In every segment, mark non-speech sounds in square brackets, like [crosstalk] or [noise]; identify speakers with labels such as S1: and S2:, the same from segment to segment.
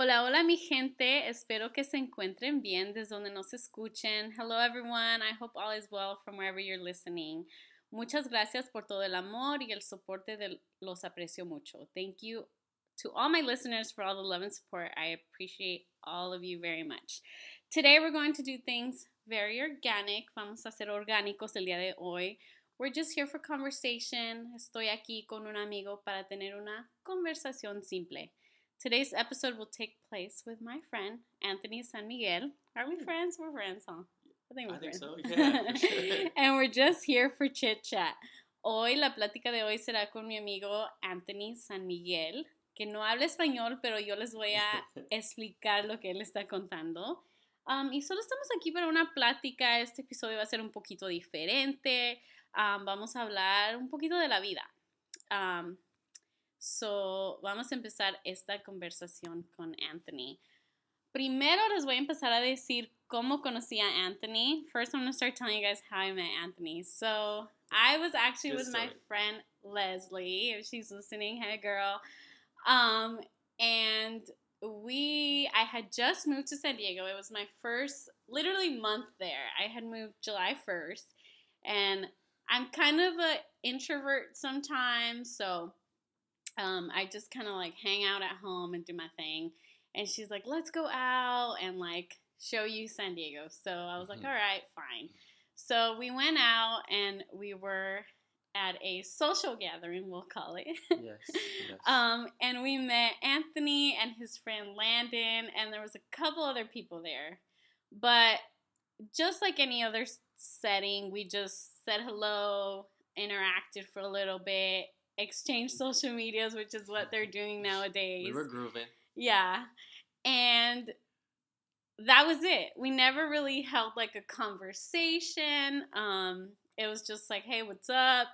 S1: Hola, hola mi gente. Espero que se encuentren bien desde donde nos escuchen. Hello everyone. I hope all is well from wherever you're listening. Muchas gracias por todo el amor y el soporte. De, los aprecio mucho. Thank you to all my listeners for all the love and support. I appreciate all of you very much. Today we're going to do things very organic. Vamos a ser orgánicos el día de hoy. We're just here for conversation. Estoy aquí con un amigo para tener una conversación simple. Today's episode will take place with my friend Anthony San Miguel. Are we hmm. friends? We're friends, huh?
S2: I think, we're I think
S1: friends.
S2: so. Yeah, sure. [laughs]
S1: and we're just here for chit chat. Hoy la plática de hoy será con mi amigo Anthony San Miguel, que no habla español, pero yo les voy a [laughs] explicar lo que él está contando. Um, y solo estamos aquí para una plática. Este episodio va a ser un poquito diferente. Um, vamos a hablar un poquito de la vida. Um, So, vamos a empezar esta conversación con Anthony. Primero les voy a empezar a decir cómo conocí a Anthony. First, I'm going to start telling you guys how I met Anthony. So, I was actually
S2: Good
S1: with my
S2: story.
S1: friend Leslie, if she's listening. Hey, girl. Um, and we, I had just moved to San Diego. It was my first, literally, month there. I had moved July 1st. And I'm kind of a introvert sometimes, so um, I just kind of like hang out at home and do my thing. And she's like, let's go out and like show you San Diego. So I was like,
S2: Mhm.
S1: all right, fine. So we went out and we were at a social gathering, we'll call it.
S2: yes. [laughs] yes.
S1: um, and we met Anthony and his friend Landon, and there was a couple other people there. But just like any other setting, we just said hello, interacted for a little bit, exchanged social medias, which is what they're doing [laughs] nowadays.
S2: we were grooving.
S1: Yeah. And that was it. We never really held like a conversation. Um, it was just like, hey, what's up?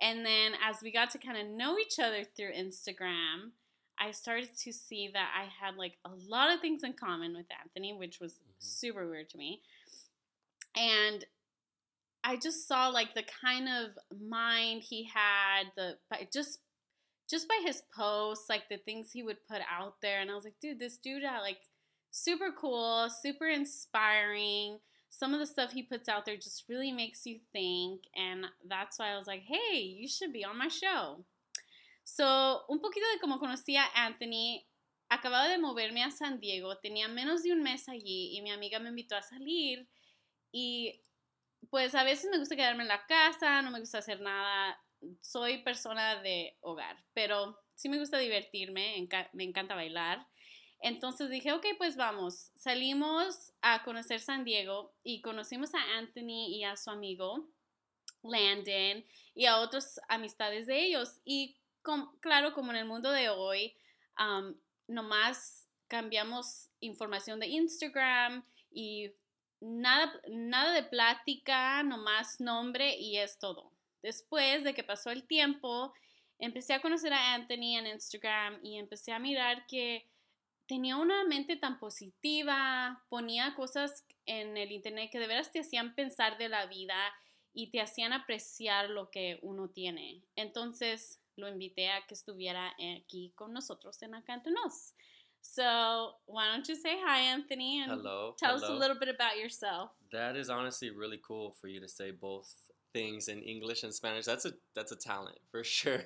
S1: And then as we got to kind of know each other through Instagram, I started to see that I had like a lot of things in common with Anthony, which was
S2: Mhm.
S1: super weird to me. And I just saw like the kind of mind he had, the but just just by his posts, like the things he would put out there, and I was like, dude, this dude, uh, like, super cool, super inspiring. Some of the stuff he puts out there just really makes you think, and that's why I was like, hey, you should be on my show. So, un poquito de cómo conocí a Anthony. Acababa de moverme a San Diego, tenía menos de un mes allí y mi amiga me invitó a salir y pues a veces me gusta quedarme en la casa, no me gusta hacer nada, soy persona de hogar, pero sí me gusta divertirme, me encanta bailar. Entonces dije, ok, pues vamos. Salimos a conocer San Diego y conocimos a Anthony y a su amigo Landon y a otras amistades de ellos. Y claro, como en el mundo de hoy, um, nomás cambiamos información de Instagram y nada, nada de plática, nomás nombre y es todo. Después de que pasó el tiempo, empecé a conocer a Anthony en Instagram y empecé a mirar que tenía una mente tan positiva, ponía cosas en el internet que de veras te hacían pensar de la vida y te hacían apreciar lo que uno tiene. Entonces lo invité a que estuviera aquí con nosotros en Acantonos. So, why don't you say hi, Anthony, and
S2: Hello.
S1: tell us a little bit about yourself.
S2: That is honestly really cool for you to say both things in English and Spanish. That's a that's a talent for [laughs] sure.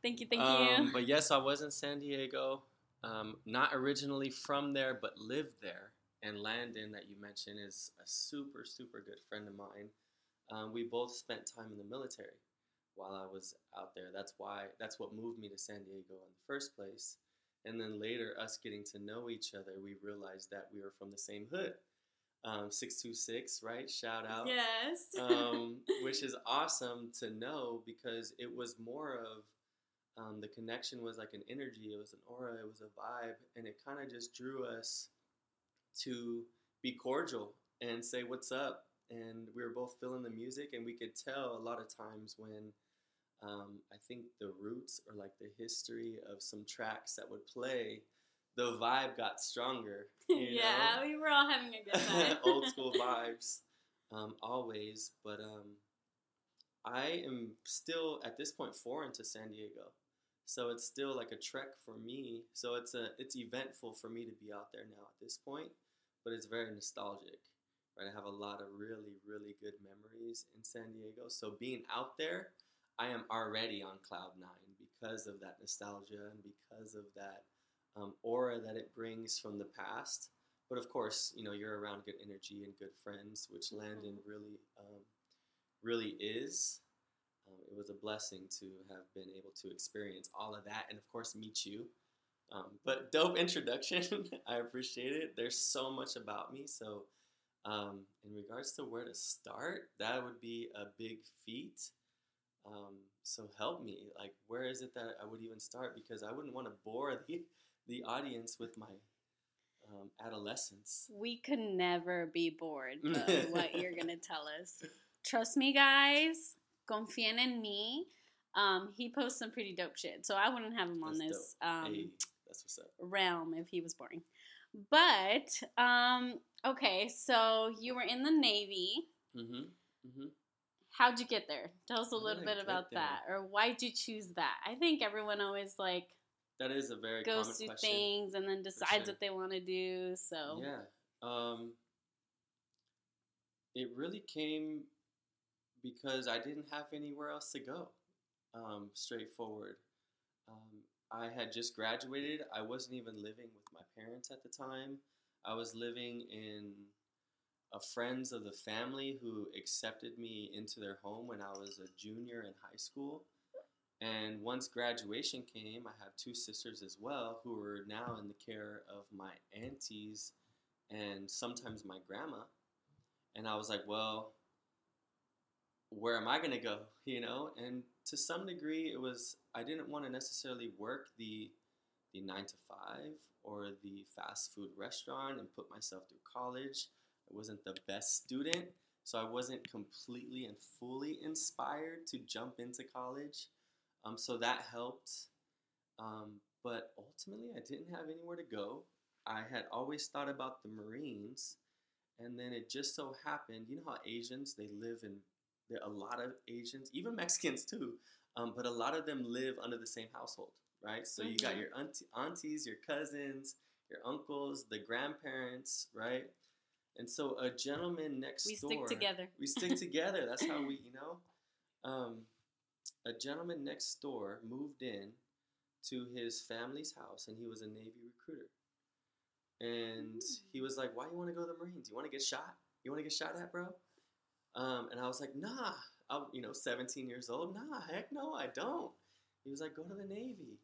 S1: Thank you, thank
S2: um,
S1: you.
S2: But yes, I was in San Diego. Um, not originally from there, but lived there. And Landon, that you mentioned, is a super super good friend of mine. Um, we both spent time in the military while I was out there. That's why that's what moved me to San Diego in the first place. And then later, us getting to know each other, we realized that we were from the same hood. Um, 626, right? Shout out.
S1: yes.
S2: um, [laughs] which is awesome to know because it was more of um, the connection was like an energy, it was an aura, it was a vibe, and it kind of just drew us to be cordial and say what's up. And we were both feeling the music, and we could tell a lot of times when um, I think the roots or like the history of some tracks that would play the vibe got stronger. [laughs]
S1: Yeah,
S2: know?
S1: we were all having a good time. [laughs]
S2: old school [laughs] vibes, um, always. But um, I am still at this point foreign to San Diego, so it's still like a trek for me. So it's a it's eventful for me to be out there now at this point, but it's very nostalgic. Right, I have a lot of really really good memories in San Diego. So being out there, I am already on cloud nine because of that nostalgia and because of that um, aura that it brings from the past. But of course, you know, you're around good energy and good friends, which Landon really, um, really is. Um, it was a blessing to have been able to experience all of that and, of course, meet you. Um, but dope introduction. [laughs] I appreciate it. There's so much about me. So, um, in regards to where to start, that would be a big feat. Um, so help me. Like, where is it that I would even start? Because I wouldn't want to bore [laughs] the the audience with my um, adolescence.
S1: We could never be bored [laughs] what you're gonna tell us. Trust me, guys. Confíen en me. Um, he posts some pretty dope shit, so I wouldn't have him on
S2: That's
S1: this um,
S2: hey, that's what's up.
S1: realm if he was boring. But um, okay, so you were in the Navy.
S2: Mm-hmm. Mm-hmm.
S1: How'd you get there? Tell us a little bit about
S2: there?
S1: that, or why'd you choose that? I think everyone always like
S2: That is a very
S1: goes through
S2: question.
S1: things and then decides
S2: sure.
S1: what they want to do. So
S2: Yeah. Um, it really came because I didn't have anywhere else to go. Um, straightforward. Um, I had just graduated. I wasn't even living with my parents at the time. I was living in a friends of the family who accepted me into their home when I was a junior in high school. And once graduation came, I have two sisters as well who are now in the care of my aunties and sometimes my grandma. And I was like, well, where am I going to go? [laughs] You know? And to some degree, it was, I didn't want to necessarily work the, the nine to five or the fast food restaurant and put myself through college. I wasn't the best student, so I wasn't completely and fully inspired to jump into college. Um, so that helped. Um, but ultimately, I didn't have anywhere to go. I had always thought about the Marines, and then it just so happened, you know how Asians they live in there are a lot of Asians, even Mexicans too, um, but a lot of them live under the same household, right? So you got
S1: Mhm.
S2: your auntie, aunties, your cousins, your uncles, the grandparents, right? And so a gentleman next
S1: we
S2: door, We
S1: stick together.
S2: we stick [laughs] together. That's how we, you know. Um, a gentleman next door moved in to his family's house, and he was a Navy recruiter. And he was like, "Why you want to go to the Marines? You want to get shot? You want to get shot at, bro?" Um, and I was like, "Nah, I'm, you know, 17 years old. Nah, heck no, I don't." He was like, "Go to the Navy,"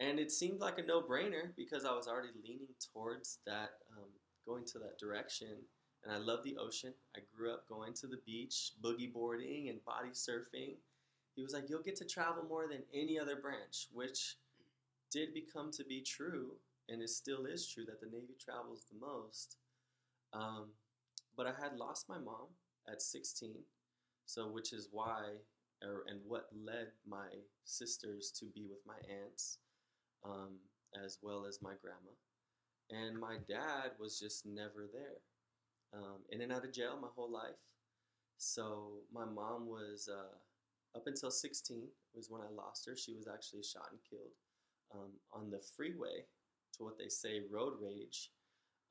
S2: and it seemed like a no-brainer because I was already leaning towards that, um, going to that direction and I love the ocean. I grew up going to the beach, boogie boarding, and body surfing. He was like, You'll get to travel more than any other branch, which did become to be true, and it still is true that the Navy travels the most. Um, but I had lost my mom at 16, so which is why, or, and what led my sisters to be with my aunts, um, as well as my grandma. And my dad was just never there um, in and out of jail my whole life. So my mom was uh, up until 16 was when I lost her. She was actually shot and killed um, on the freeway to what they say road rage.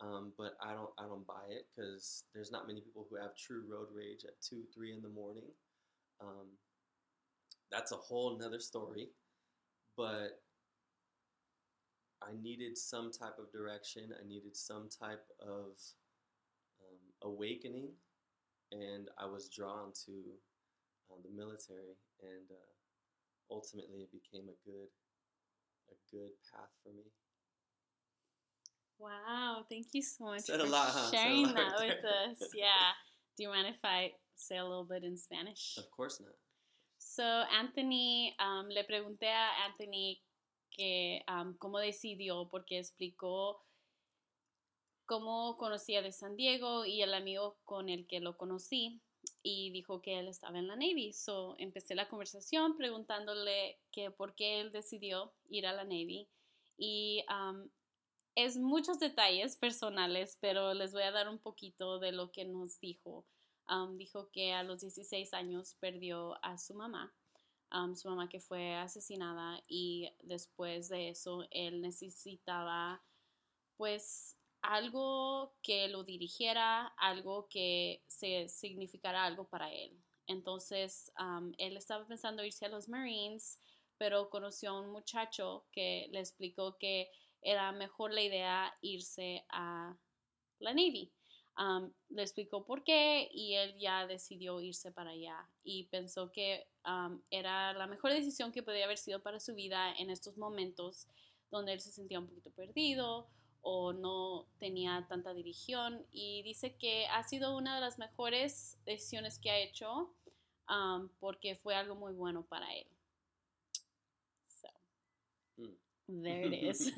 S2: Um, but I don't I don't buy it because there's not many people who have true road rage at two three in the morning. Um, that's a whole nother story. But I needed some type of direction. I needed some type of um, awakening, and I was drawn to uh, the military, and uh, ultimately it became a good, a good path for me.
S1: Wow, thank you so much
S2: Said
S1: for
S2: lot, huh?
S1: Sharing that
S2: right [laughs]
S1: with us. Yeah. Do you mind if I say a little bit in Spanish?
S2: Of course not.
S1: So Anthony, um, le pregunté a Anthony que um, cómo decidió, porque explicó cómo conocía de San Diego y el amigo con el que lo conocí y dijo que él estaba en la Navy. So empecé la conversación preguntándole que por qué él decidió ir a la Navy y um, es muchos detalles personales, pero les voy a dar un poquito de lo que nos dijo. Dijo que a los 16 años perdió a su mamá, su mamá que fue asesinada y después de eso él necesitaba pues algo que lo dirigiera, algo que se significara algo para él. Entonces um, él estaba pensando irse a los Marines, pero conoció a un muchacho que le explicó que era mejor la idea irse a la Navy. le explicó por qué y él ya decidió irse para allá y pensó que era la mejor decisión que podía haber sido para su vida en estos momentos donde él se sentía un poquito perdido o no tenía tanta dirección y dice que ha sido una de las mejores decisiones que ha hecho porque fue algo muy bueno para él. Mm. There it is. [laughs] [laughs]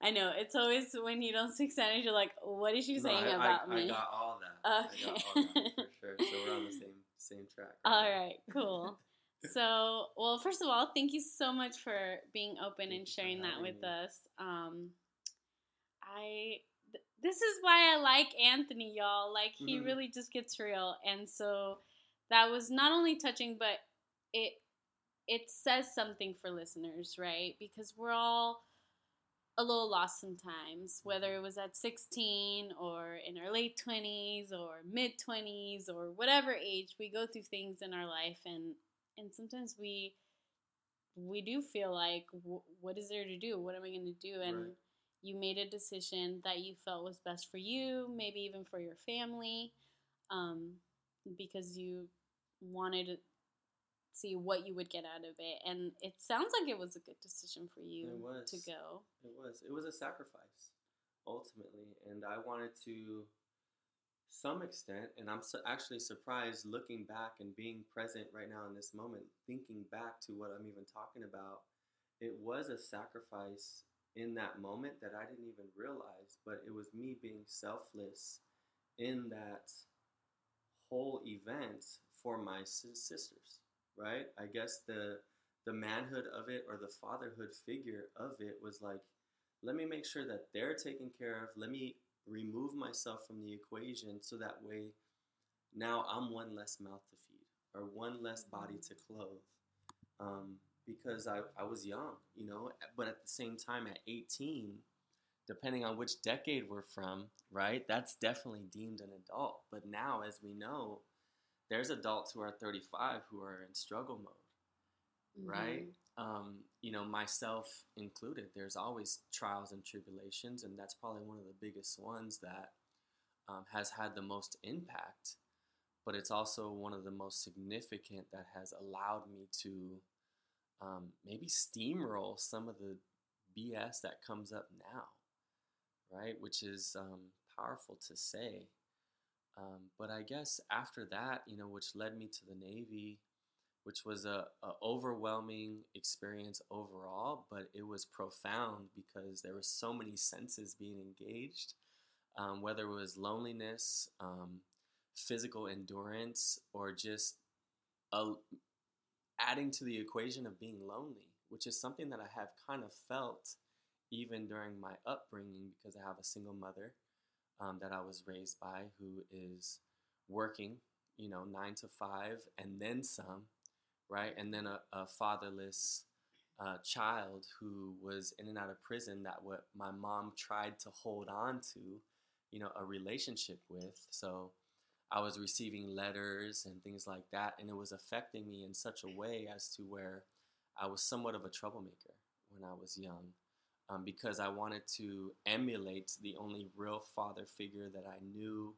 S1: I know. It's always when you don't speak Spanish, you're like, what is she no, saying
S2: I,
S1: about
S2: I,
S1: me? [laughs]
S2: I got all that. Okay. All that for sure. So we're on the same same track.
S1: Right all right, cool. so, well, first of all, thank you so much for being open thank and sharing that with me. us. Um, I th- this is why I like Anthony, y'all. Like he mm-hmm. really just gets real, and so that was not only touching, but it it says something for listeners, right? Because we're all a little lost sometimes, whether it was at 16 or in our late 20s or mid 20s or whatever age, we go through things in our life and and sometimes we we do feel like what is there to do? What am I going to do? And right. you made a decision that you felt was best for you, maybe even for your family, um, because you wanted see what you would get out of it. And it sounds like it was a good decision for you to go.
S2: It was. It was a sacrifice, ultimately. And I wanted to, some extent, and I'm su- actually surprised looking back and being present right now in this moment, thinking back to what I'm even talking about. It was a sacrifice in that moment that I didn't even realize, but it was me being selfless in that whole event for my sisters right? I guess the the manhood of it or the fatherhood figure of it was like, let me make sure that they're taken care of. Let me remove myself from the equation so that way now I'm one less mouth to feed or one less body to clothe. Um, because I, I was young, you know, but at the same time, at 18, depending on which decade we're from, right, that's definitely deemed an adult. But now, as we know, there's adults who are 35 who are in struggle mode, mm-hmm. right? Um, you know, myself included. There's always trials and tribulations, and that's probably one of the biggest ones that um, has had the most impact. But it's also one of the most significant that has allowed me to um, maybe steamroll some of the BS that comes up now, right? Which is um, powerful to say. Um, but I guess after that, you know, which led me to the Navy, which was a, a, overwhelming experience overall, but it was profound because there were so many senses being engaged, um, whether it was loneliness, um, physical endurance, or just a, adding to the equation of being lonely, which is something that I have kind of felt even during my upbringing because I have a single mother um, that I was raised by who is working, you know, nine to five and then some, right? And then a, a fatherless uh, child who was in and out of prison that what my mom tried to hold on to, you know, a relationship with. So I was receiving letters and things like that, and it was affecting me in such a way as to where I was somewhat of a troublemaker when I was young um, because I wanted to emulate the only real father figure that I knew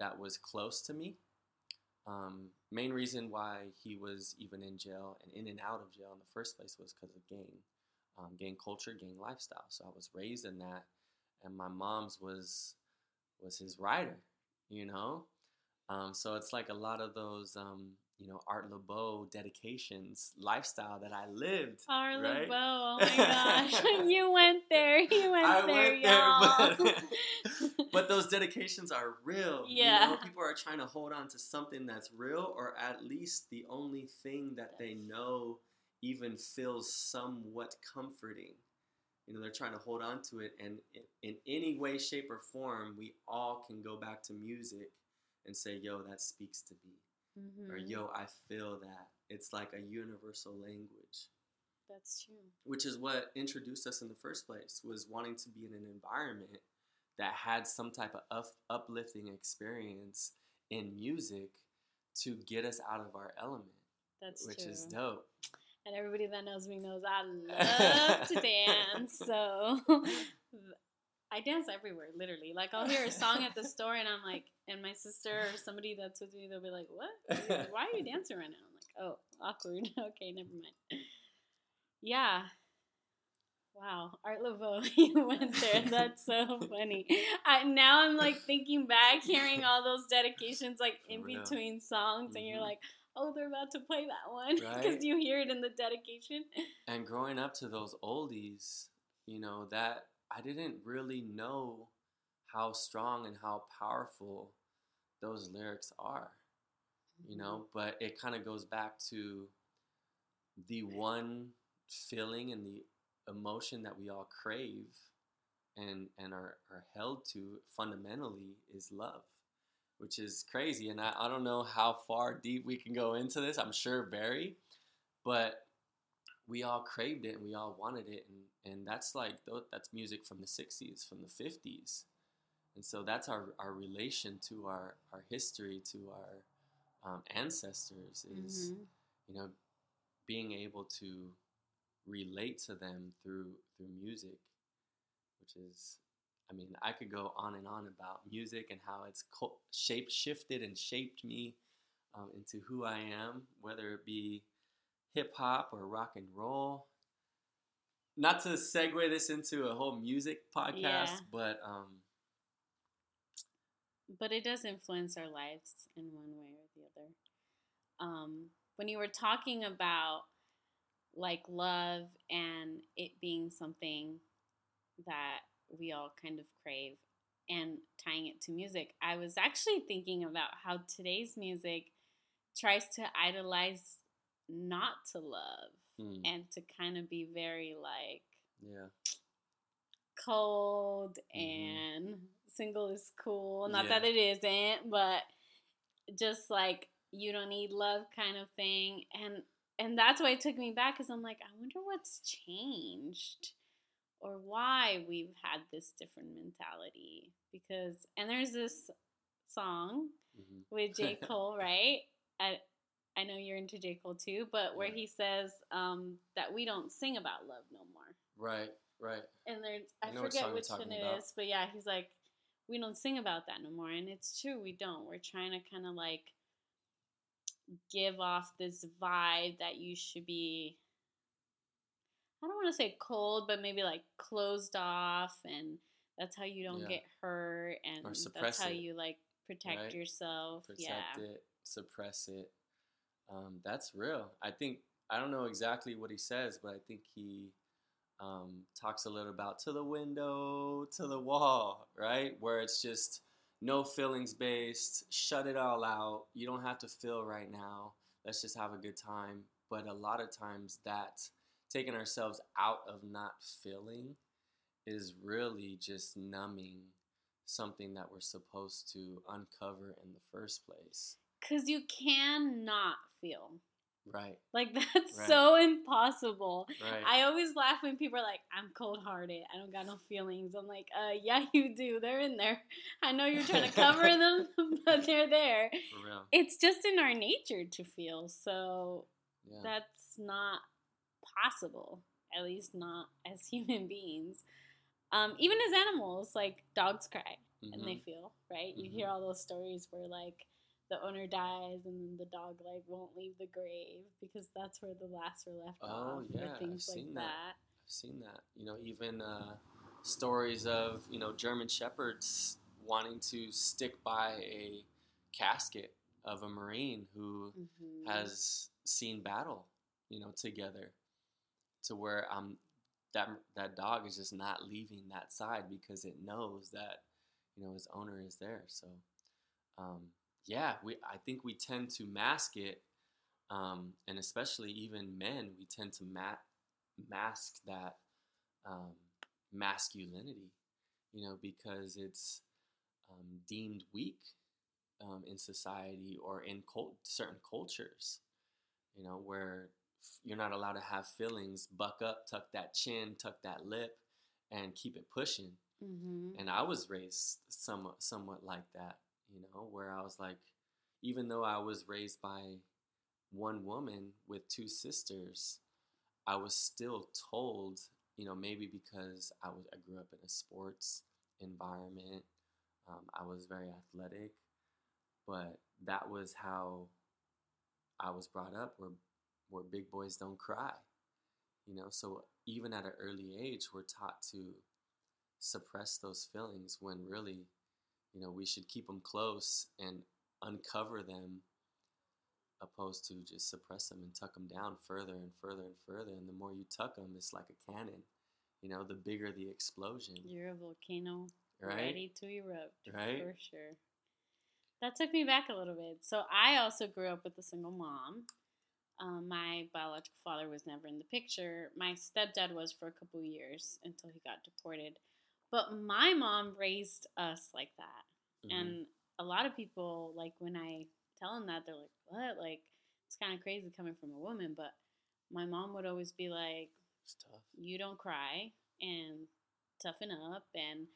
S2: that was close to me. Um, main reason why he was even in jail and in and out of jail in the first place was because of gang, um, gang culture, gang lifestyle. So I was raised in that, and my mom's was was his rider, you know. Um, so it's like a lot of those um, you know, Art Laboe dedications lifestyle that I lived.
S1: Art
S2: right?
S1: Laboe, oh my gosh. [laughs] [laughs] you went there. You went I there, went [laughs] y'all.
S2: There, but, but, those dedications are real.
S1: Yeah.
S2: You know, people are trying to hold on to something that's real or at least the only thing that they know even feels somewhat comforting. you know they're trying to hold on to it and in any way shape or form we all can go back to music and say yo that speaks to me
S1: Mhm.
S2: or yo i feel that it's like a universal language
S1: That's true.
S2: which is what introduced us in the first place was wanting to be in an environment that had some type of up- uplifting experience in music to get us out of our element
S1: That's true.
S2: which
S1: true.
S2: is dope
S1: And everybody that knows me knows I [laughs] love to dance. So [laughs] I dance everywhere, literally. Like I'll hear a song at the [laughs] store, and I'm like, and my sister or somebody that's with me, they'll be like, "What? [laughs] Why are you dancing right now?" I'm like, "Oh, awkward. [laughs] okay, never mind." Yeah. Wow, Art Laboe, you went there. That's so funny. I, now I'm like thinking back, hearing all those dedications like in
S2: For real.
S1: between songs, and you're
S2: Mhm.
S1: like, oh, they're about to play that one because
S2: Right.
S1: you hear it in the dedication.
S2: and growing up to those oldies, you know, that I didn't really know how strong and how powerful those lyrics are, you know, mm-hmm. but it kind of goes back to the one feeling and the emotion that we all crave and and are, are held to fundamentally is love which is crazy. And I, I don't know how far deep we can go into this. I'm sure very but we all craved it and we all wanted it. And, and that's like that's music from the 60s from the 50s and so that's our, our relation to our, our history to our um, ancestors is
S1: Mhm.
S2: you know being able to relate to them through through music which is i mean i could go on and on about music and how it's co- shape shifted and shaped me um, into who i am whether it be hip hop or rock and roll not to segue this into a whole music podcast
S1: Yeah.
S2: but um
S1: But it does influence our lives in one way or the other. Um, when you were talking about like love and it being something that we all kind of crave and tying it to music, I was actually thinking about how today's music tries to idolize not to love
S2: hmm,
S1: and to kind of be very like
S2: yeah
S1: cold
S2: Mhm.
S1: and single is cool. Not
S2: Yeah.
S1: that it isn't, but just like you don't need love kind of thing. And and that's why it took me back because I'm like, I wonder what's changed or why we've had this different mentality. Because and there's this song
S2: hmm
S1: with J. Cole, [laughs] right? I I know you're into J. Cole too, but where he says um, that we don't sing about love no more
S2: right right
S1: and there's
S2: I
S1: I, forget which one it
S2: about.
S1: is, but yeah, he's like, we don't sing about that no more, and it's true, we don't. We're trying to kind of like give off this vibe that you should be. I don't want to say cold, but maybe like closed off, and that's how you don't
S2: Yeah.
S1: get hurt, and that's how
S2: it,
S1: you like protect
S2: right?
S1: yourself.
S2: protect
S1: yeah,
S2: it, suppress it. Um, that's real. I think I don't know exactly what he says, but I think he um, talks a little about to the window, to the wall, right? Where it's just no feelings based, shut it all out. You don't have to feel right now. Let's just have a good time. But a lot of times that taking ourselves out of not feeling is really just numbing something that we're supposed to uncover in the first place.
S1: because you cannot feel
S2: Right,
S1: like [laughs] that's
S2: Right.
S1: so impossible.
S2: right.
S1: I always laugh when people are like, I'm cold hearted. I don't got no feelings. I'm like, uh, yeah, [laughs] you do. They're in there. I know you're trying [laughs] to cover them, but they're there.
S2: For real.
S1: It's just in our nature to feel. So
S2: Yeah.
S1: that's not possible, at least not as human beings. Um, even as animals, like dogs cry and they
S2: Mhm.
S1: feel, right? You
S2: Mhm.
S1: hear all those stories where like the owner dies and then the dog like won't leave the grave because that's where the last were left
S2: Oh,
S1: off
S2: yeah,
S1: or
S2: I've
S1: things like
S2: seen
S1: that.
S2: that. I've seen that. You know, even uh, stories of you know German shepherds wanting to stick by a casket of a marine who
S1: Mhm.
S2: has seen battle, you know, together, to where um that that dog is just not leaving that side because it knows that you know his owner is there. So, um, yeah, we I think we tend to mask it, um, and especially even men, we tend to ma- mask that um, masculinity, you know, because it's um, deemed weak um, in society or in cult- certain cultures, you know, where you're not allowed to have feelings, buck up, tuck that chin, tuck that lip, and keep it pushing.
S1: Mm-hmm.
S2: And I was raised somewhat, somewhat like that, you know, where I was like, even though I was raised by one woman with two sisters, I was still told, you know, maybe because I was I grew up in a sports environment, um, I was very athletic, but that was how I was brought up, where where big boys don't cry, you know. So even at an early age, we're taught to suppress those feelings when really, you know, we should keep them close and uncover them opposed to just suppress them and tuck them down further and further and further. And the more you tuck them, it's like a cannon. You know, the bigger the explosion.
S1: You're a volcano
S2: right?
S1: ready to erupt.
S2: Right?
S1: For sure. That took me back a little bit. So I also grew up with a single mom. Um, my biological father was never in the picture. My stepdad was for a couple years until he got deported. But my mom raised us like that.
S2: Mhm.
S1: And a lot of people, like when I tell them that, they're like, what? Like, it's kind of crazy coming from a woman. But my mom would always be like,
S2: it's tough.
S1: you don't cry and toughen up. And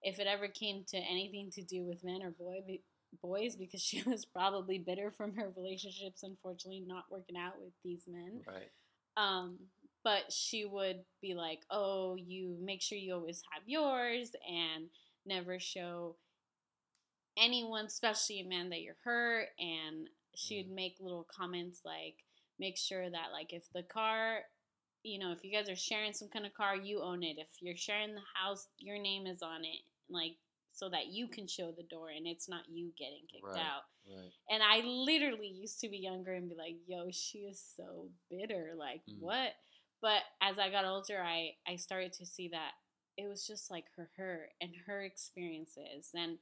S1: if it ever came to anything to do with men or boy, be- boys, because [laughs] she was probably bitter from her relationships, unfortunately, not working out with these men.
S2: Right.
S1: Um, but she would be like, "Oh, you make sure you always have yours and never show anyone, especially a man, that you're hurt." And she would make little comments like, "Make sure that like if the car, you know, if you guys are sharing some kind of car, you own it. If you're sharing the house, your name is on it, like." So that you can show the door and it's not you getting kicked
S2: Right.
S1: out.
S2: Right.
S1: And I literally used to be younger and be like, yo, she is so bitter. Like,
S2: Mm.
S1: what? But as I got older, I, I started to see that it was just like her her, and her experiences and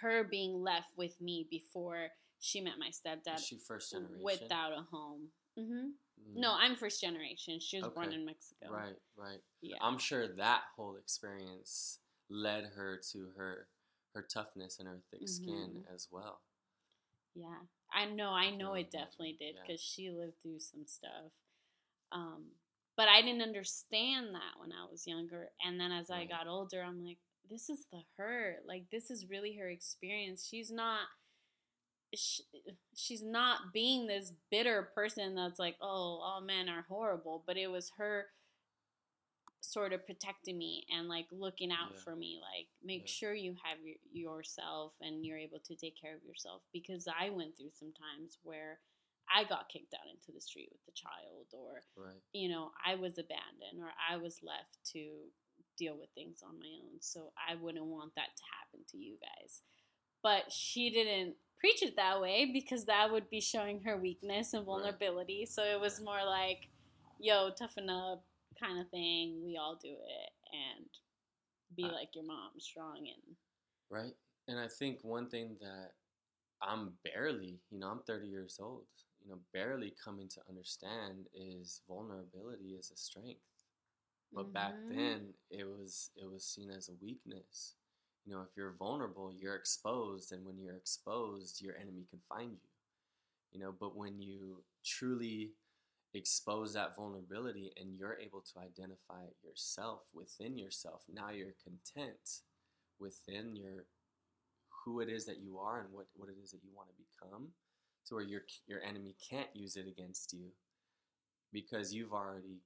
S1: her being left with me before she met my
S2: Is
S1: stepdad
S2: she first generation?
S1: without a home. Mm-hmm.
S2: Mm.
S1: No, I'm first generation. She was born in Mexico.
S2: Right. Right.
S1: Yeah.
S2: I'm sure that whole experience led her to her her toughness and her thick skin
S1: Mhm.
S2: as well.
S1: Yeah, I know. I know it definitely did
S2: yeah.
S1: because she lived through some stuff. Um, but I didn't understand that when I was younger, and then as I got older, I'm like, this is the her. Like this is really her experience. She's not. She, she's not being this bitter person that's like, oh, all men are horrible. But it was her sort of protecting me and like looking out
S2: Yeah.
S1: for me like make
S2: Yeah.
S1: sure you have your, yourself and you're able to take care of yourself because i went through some times where i got kicked out into the street with the child or
S2: Right.
S1: you know i was abandoned or i was left to deal with things on my own. So i wouldn't want that to happen to you guys. But she mm. didn't preach it that way because that would be showing her weakness and
S2: Right.
S1: vulnerability. So it was more like yo toughen up kind of thing. We all do it and be
S2: I-
S1: like your mom strong and
S2: Right. And I think one thing that I'm barely, you know, I'm 30 years old, you know, barely coming to understand is vulnerability is a strength. But back
S1: Mhm.
S2: then it was it was seen as a weakness. You know, if you're vulnerable, you're exposed and when you're exposed, your enemy can find you. You know, but when you truly expose that vulnerability and you're able to identify it yourself within yourself, now you're content within your who it is that you are and what, what it is that you want to become to where your your enemy can't use it against you because you've already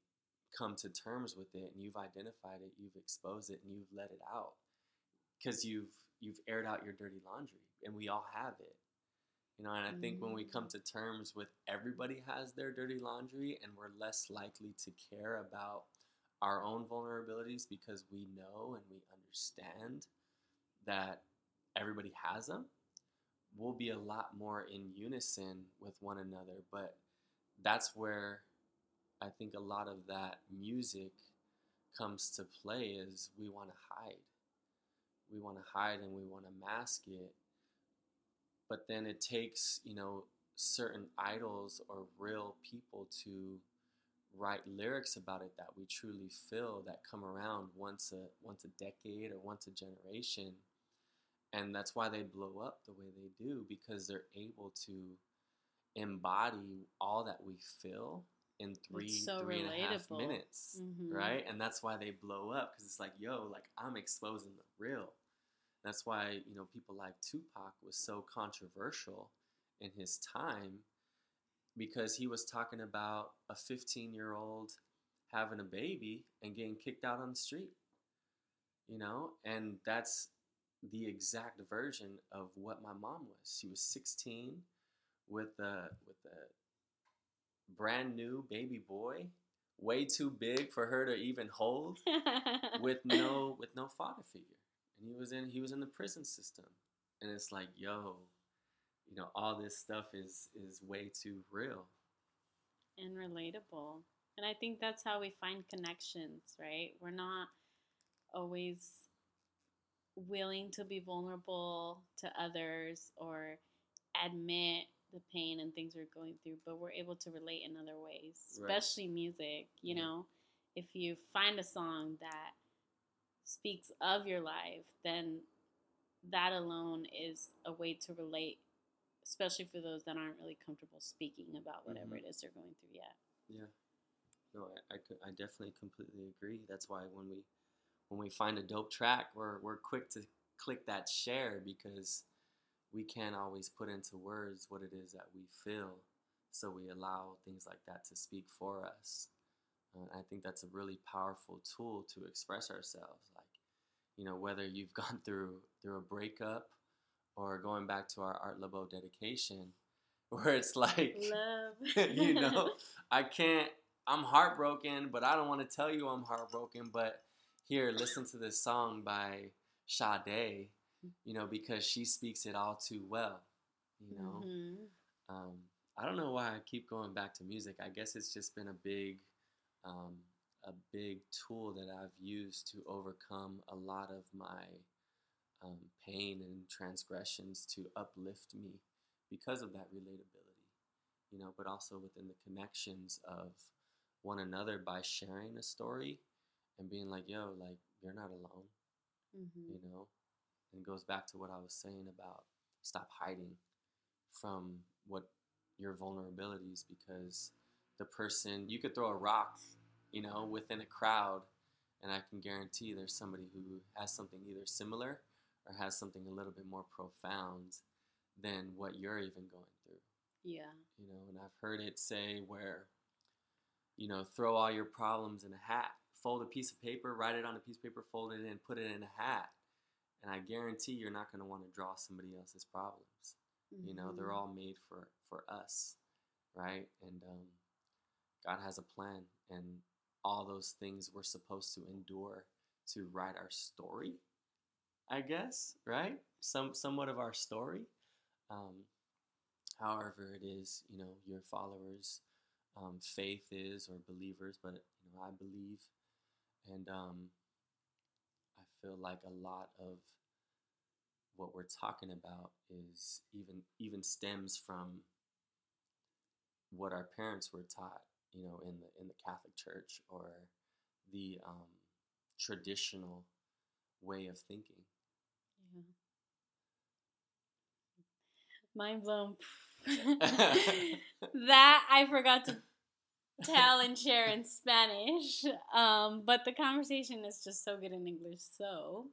S2: come to terms with it and you've identified it you've exposed it and you've let it out because you've you've aired out your dirty laundry and we all have it. You know and i think when we come mm. to terms with everybody has their dirty laundry and we're less likely to care about our own vulnerabilities because we know and we understand that everybody has them we'll be a lot more in unison with one another but that's where i think a lot of that music comes to play is we want to hide. We want to hide and we want to mask it but then it takes you know certain idols or real people to write lyrics about it that we truly feel that come around once a once a decade or once a generation and that's why they blow up the way they do because they're able to embody all that we feel in three
S1: so
S2: three and a half minutes
S1: Mhm.
S2: right? And that's why they blow up because it's like yo like i'm exposing the real. That's why you know people like tupac was so controversial in his time because he was talking about a 15 year old having a baby and getting kicked out on the street you know? And that's the exact version of what my mom was she was 16 with a with a brand new baby boy way too big for her to even hold [laughs] with no with no father figure and he was in he was in the prison system and it's like yo you know all this stuff is is way too real
S1: and relatable. And I think that's how we find connections, right? We're not always willing to be vulnerable to others or admit the pain and things we're going through, but we're able to relate in other ways,
S2: Right.
S1: especially music. You
S2: Yeah.
S1: know, if you find a song that speaks of your life, then that alone is a way to relate, especially for those that aren't really comfortable speaking about whatever
S2: Mhm.
S1: it is they're going through yet.
S2: Yeah. No, I, I, I definitely completely agree. That's why when we when we find a dope track, we're we're quick to click that share because we can't always put into words what it is that we feel. So we allow things like that to speak for us. Uh, I think that's a really powerful tool to express ourselves. Like, you know, whether you've [laughs] gone through through a breakup or going back to our Art Laboe dedication, [laughs] where it's like [laughs] you know, I can't. I'm heartbroken, but I don't want to tell you I'm heartbroken. But here, listen to this song by Sade. You know, because she speaks it all too well. You know,
S1: Mhm.
S2: um, I don't know why I keep going back to music. I guess it's just been a big, um, a big tool that I've used to overcome a lot of my um, pain and transgressions to uplift me because of that relatability, you know, but also within the connections of one another by sharing a story and being like, yo, like, you're not alone,
S1: Mhm.
S2: you know? And it goes back to what I was saying about stop hiding from what your vulnerabilities because the person, you could throw a rock, you know, within a crowd, and I can guarantee there's somebody who has something either similar or has something a little bit more profound than what you're even going through
S1: Yeah.
S2: you know and i've heard it say where you know throw all your problems in a hat fold a piece of paper write it on a piece of paper fold it in put it in a hat. And i guarantee you're not going to want to draw somebody else's problems. You know they're
S1: Mhm.
S2: all made for for us right? And um, god has a plan and all those things we're supposed to endure to write our story i guess right? Some somewhat of our story. Um, however it is you know your followers um, faith is or believers but you know i believe and um, i feel like a lot of what we're talking about is even even stems from what our parents were taught you know in the in the catholic church or the um, traditional way of thinking
S1: Yeah. Mind blown. [laughs] [laughs] that I forgot to tell and share in Spanish. Um, but the conversation is just so good in English. So,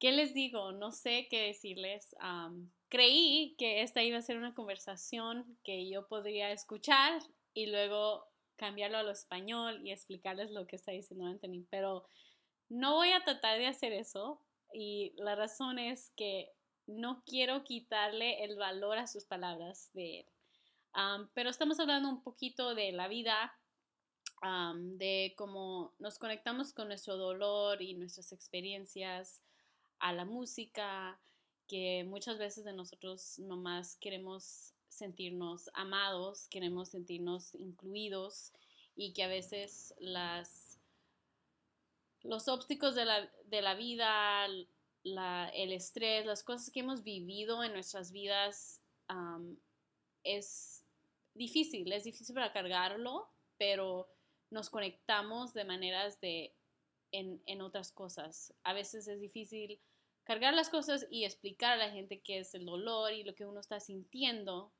S1: ¿qué les digo? No sé qué decirles. Um, creí que esta iba a ser una conversación que yo podría escuchar y luego cambiarlo al español y explicarles lo que está diciendo Anthony. Pero no voy a tratar de hacer eso. Y la razón es que no quiero quitarle el valor a sus palabras de él. Pero estamos hablando un poquito de la vida, de cómo nos conectamos con nuestro dolor y nuestras experiencias a la música, que muchas veces de nosotros nomás queremos sentirnos amados, queremos sentirnos incluidos y que a veces las, los ópticos de la, de la vida, la, el estrés, las cosas que hemos vivido en nuestras vidas um, es difícil, es difícil para cargarlo pero nos conectamos de maneras de en, en otras cosas. A veces es difícil cargar las cosas y explicar a la gente qué es el dolor y lo que uno está sintiendo,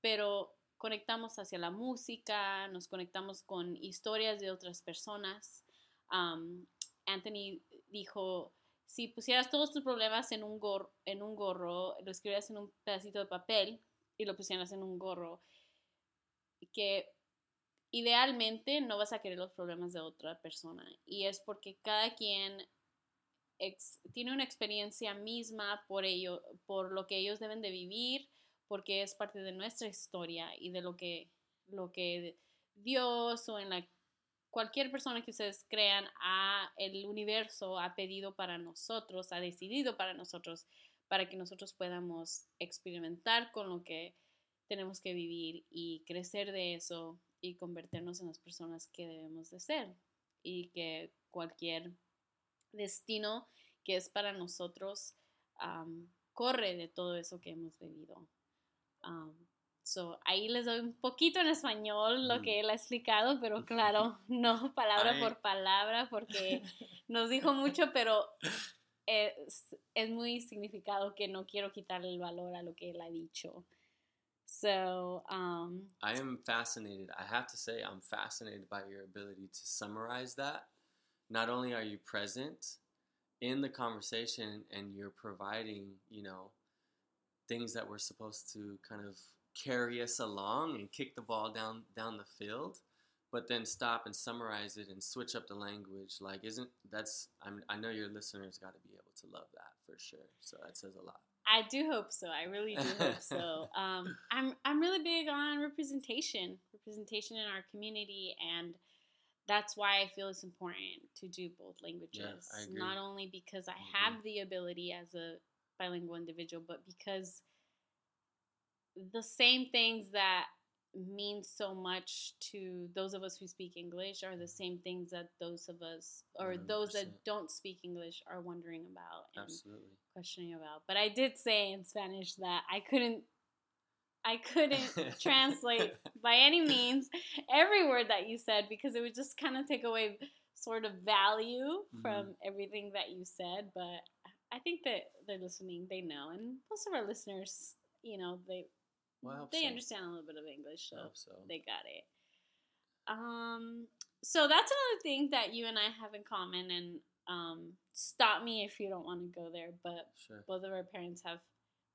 S1: pero conectamos hacia la música, nos conectamos con historias de otras personas. Anthony dijo, si pusieras todos tus problemas en un, gorro, en un gorro, lo escribieras en un pedacito de papel y lo pusieras en un gorro, que idealmente no vas a querer los problemas de otra persona. Y es porque cada quien tiene una experiencia misma por ello, por lo que ellos deben de vivir, porque es parte de nuestra historia y de lo que, lo que Dios o en la cualquier persona que ustedes crean a el universo ha pedido para nosotros, ha decidido para nosotros, para que nosotros podamos experimentar con lo que tenemos que vivir y crecer de eso y convertirnos en las personas que debemos de ser y que cualquier destino que es para nosotros corre de todo eso que hemos vivido. so, ahí les doy un poquito en español lo mm. que él ha explicado, pero claro, [laughs] no palabra por palabra porque [laughs] nos dijo mucho, pero es, es, muy significado que no quiero quitarle el valor a lo que él ha dicho. So, um,
S2: I am fascinated. I have to say, I'm fascinated by your ability to summarize that. Not only are you present, in the conversation and you're providing, you know, things that were supposed to kind of carry us along and kick the ball down down the field, but then stop and summarize it and switch up the language. Like, isn't that's I'm, I know your listeners got to be able to love that for sure. So that says a lot.
S1: I do hope so. I really do hope so. [laughs] Um, I'm I'm really big on representation, representation in our community, and that's why I feel it's important to do both languages. Yeah, Not only because I mm-hmm. have the ability as a bilingual individual, but because the same things that mean so much to those of us who speak English are the same things that those of us or 100%. those that don't speak English are wondering about and Absolutely. questioning about. But I did say in Spanish that I couldn't I couldn't [laughs] translate by any means every word that you said because it would just kind of take away sort of value mm-hmm. from everything that you said. But I think that they're listening, they know, and most of our listeners, you know, they well, they so. understand a little bit of English, so, so, they got it. Um, so that's another thing that you and I have in common, and um, stop me if you don't want to go there. But sure. both of our parents have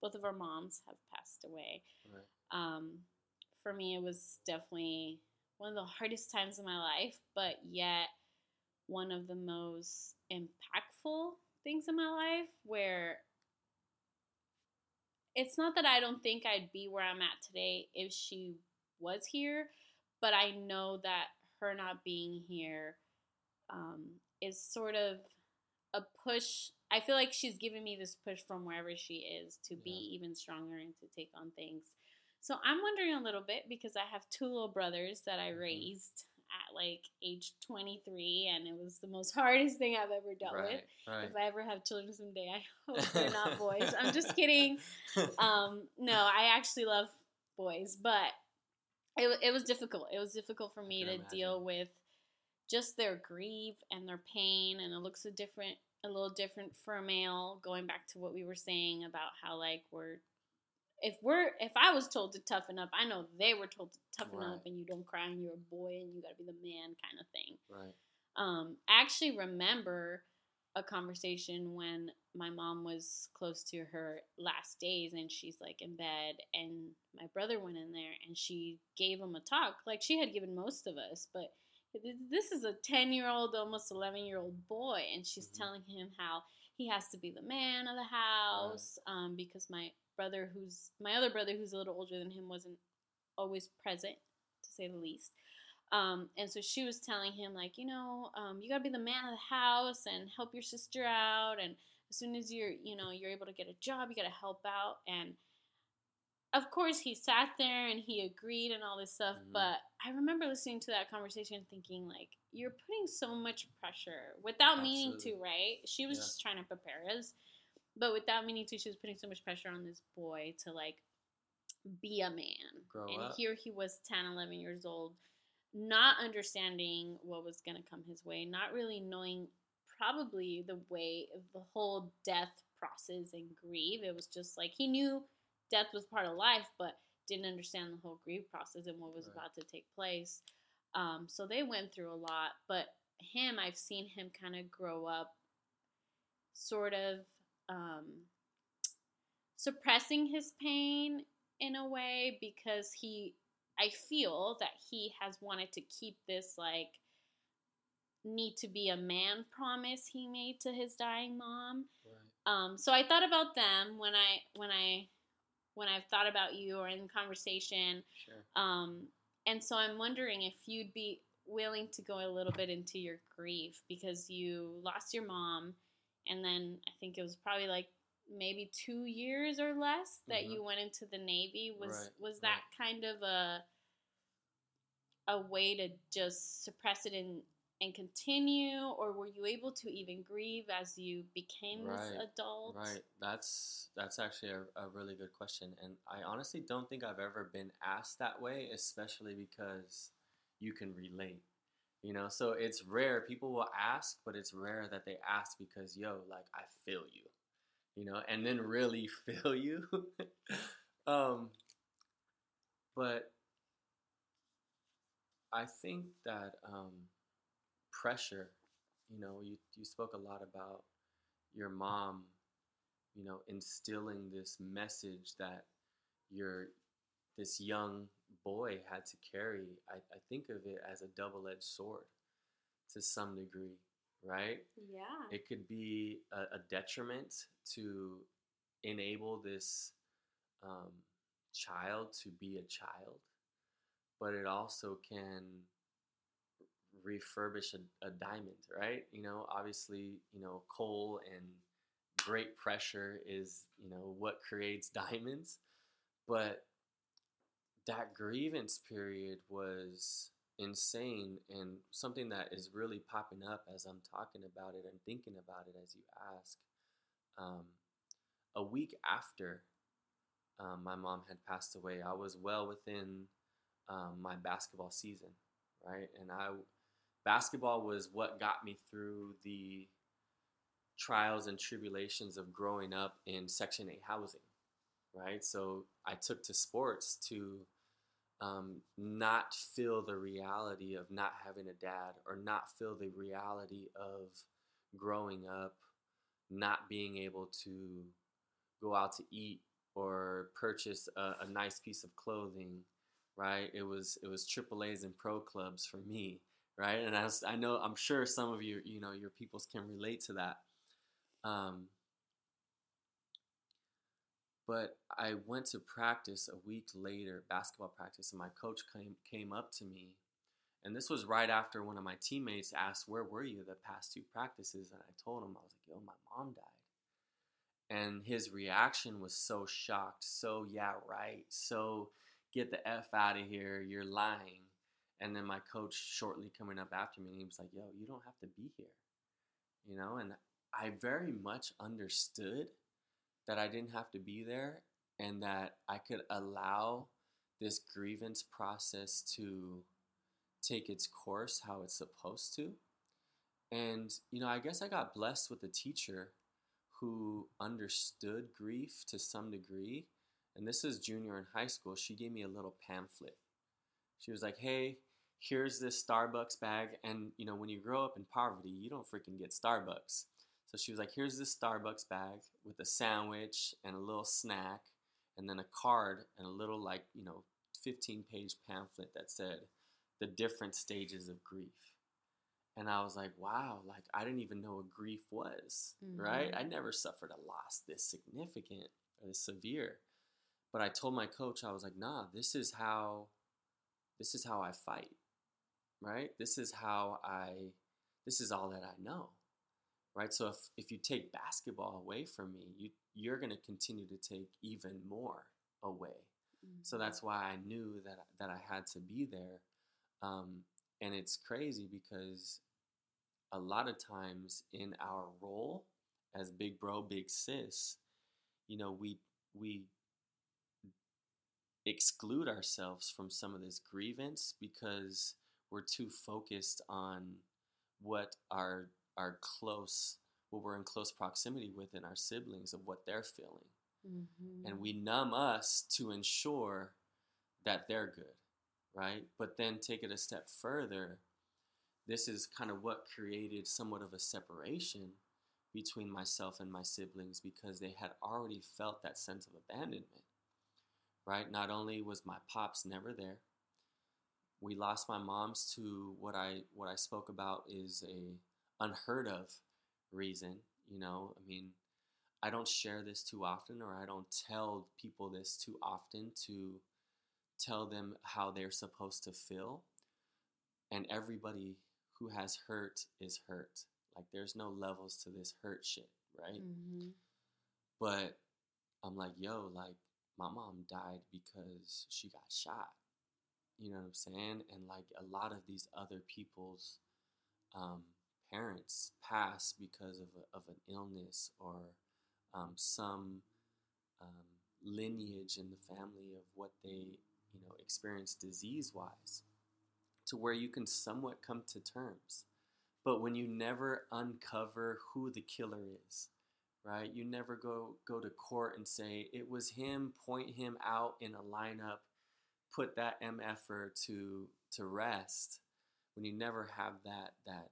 S1: both of our moms have passed away. Right. Um, for me, it was definitely one of the hardest times in my life, but yet one of the most impactful things in my life where it's not that I don't think I'd be where I'm at today if she was here, but I know that her not being here um, is sort of a push I feel like she's giving me this push from wherever she is to be even stronger and to take on things. So I'm wondering a little bit because I have two little brothers that I mm-hmm. raised at like age 23 and it was the most [laughs] hardest thing I've ever dealt right, with. Right. If I ever have children someday, I [laughs] hope they're not [laughs] boys. I'm just kidding. Um, no, I actually love boys, but it, it was difficult. It was difficult for me to imagine. deal with just their grief and their pain and it looks a different a little different for a male going back to what we were saying about how like we're if we're if I was told to toughen up, I know they were told to toughen right. up and you don't cry and you're a boy and you got to be the man kind of thing.
S2: Right.
S1: Um, I actually remember a conversation when my mom was close to her last days and she's like in bed and my brother went in there and she gave him a talk like she had given most of us, but this is a 10 year old, almost 11 year old boy, and she's mm-hmm. telling him how he has to be the man of the house right. um, because my brother, who's my other brother, who's a little older than him, wasn't always present, to say the least. Um, and so she was telling him, like, you know, um, you gotta be the man of the house and help your sister out. And as soon as you're, you know, you're able to get a job, you gotta help out. And of course he sat there and he agreed and all this stuff mm-hmm. but i remember listening to that conversation thinking like you're putting so much pressure without Absolutely. meaning to right she was yeah. just trying to prepare us but without meaning to she was putting so much pressure on this boy to like be a man
S2: Grow
S1: and
S2: up.
S1: here he was 10 11 years old not understanding what was going to come his way, not really knowing probably the way of the whole death process and grief. It was just like he knew death was part of life, but didn't understand the whole grief process and what was
S2: Right.
S1: about to take place. Um, so they went through a lot, but him, I've seen him kind of grow up, sort of um, suppressing his pain in a way because he, I feel that he has wanted to keep this like need to be a man promise he made to his dying mom.
S2: Right.
S1: Um, so I thought about them when I when I when I've thought about you or in conversation.
S2: Sure.
S1: Um, and so I'm wondering if you'd be willing to go a little bit into your grief because you lost your mom, and then I think it was probably like maybe two years or less that
S2: Mhm.
S1: you went into the Navy. Was
S2: Right,
S1: was that kind of a a way to just suppress it and and continue, or were you able to even grieve as you became
S2: Right,
S1: this adult?
S2: Right. That's that's actually a, a really good question, and I honestly don't think I've ever been asked that way, especially because you can relate. You know, so it's rare. People will ask, but it's rare that they ask because, yo, like I feel you. You know, and then really [laughs] feel you. [laughs] um, but I think that um, pressure. You know, you you spoke a lot about your mom, you know, instilling this message that you're this young boy had to carry. I, I think of it as a double edged sword to some degree, right?
S1: Yeah.
S2: It could be a, a detriment to enable this um, child to be a child, but it also can refurbish a, a diamond, right? You know, obviously, you know, coal and great pressure is, you know, what creates diamonds. But that grievance period was insane and something that is really popping up as I'm talking about it and thinking about it as you ask. Um, a week after um, my mom had passed away, I was well within um, my basketball season, right? And I basketball was what got me through the trials and tribulations of growing up in Section 8 housing, right? So I took to sports to um, not feel the reality of not having a dad or not feel the reality of growing up, not being able to go out to eat or purchase a, a nice piece of clothing, right? It was it was triple A's and pro clubs for me, right? And I, I know I'm sure some of you you know your peoples can relate to that. Um, but I went to practice a week later, basketball practice, and my coach came came up to me, and this was right after one of my teammates asked, "Where were you the past two practices?" And I told him I was like, "Yo, my mom died." And his reaction was so shocked, so yeah, right, so get the f out of here, you're lying. And then my coach shortly coming up after me, he was like, "Yo, you don't have to be here," you know, and I very much understood that I didn't have to be there and that I could allow this grievance process to take its course how it's supposed to. And, you know, I guess I got blessed with a teacher who understood grief to some degree. And this is junior in high school. She gave me a little pamphlet. She was like, hey, here's this Starbucks bag. And, you know, when you grow up in poverty, you don't freaking get Starbucks. So she was like, here's this Starbucks bag with a sandwich and a little snack, and then a card and a little, like, you know, 15 page pamphlet that said the different stages of grief. And I was like, wow, like, I didn't even know what grief was, right?
S1: Mhm.
S2: I never suffered a loss this significant or this severe. But I told my coach, I was like, nah, this is how, this is how I fight, right? This is how I, this is all that I know right? So if, if you take basketball away from me, you you're going to continue to take even more away. So that's why I knew that that I had to be there. Um, and it's crazy because a lot of times in our role as big bro, big sis, you know, we we exclude ourselves from some of this grievance because we're too focused on what our our close what we're in close proximity with in our siblings of what they're feeling
S1: Mm-hmm.
S2: and we numb us to ensure that they're good, right? But then take it a step further. This is kind of what created somewhat of a separation between myself and my siblings because they had already felt that sense of abandonment, right? Not only was my pops never there, we lost my mom's to what I what I spoke about is a unheard of reason. You know, I mean, I don't share this too often, or I don't tell people this too often to tell them how they're supposed to feel. And everybody who has hurt is hurt. Like, there's no levels to this hurt shit, right?
S1: Mm-hmm.
S2: But I'm like, yo, like, my mom died because she got shot. You know what I'm saying? And like, a lot of these other people's um, parents pass because of, a, of an illness or um, some um, lineage in the family of what they, you know, experience disease wise, to where you can somewhat come to terms. But when you never uncover who the killer is, right? You never go go to court and say it was him, point him out in a lineup, put that MFer to to rest. When you never have that that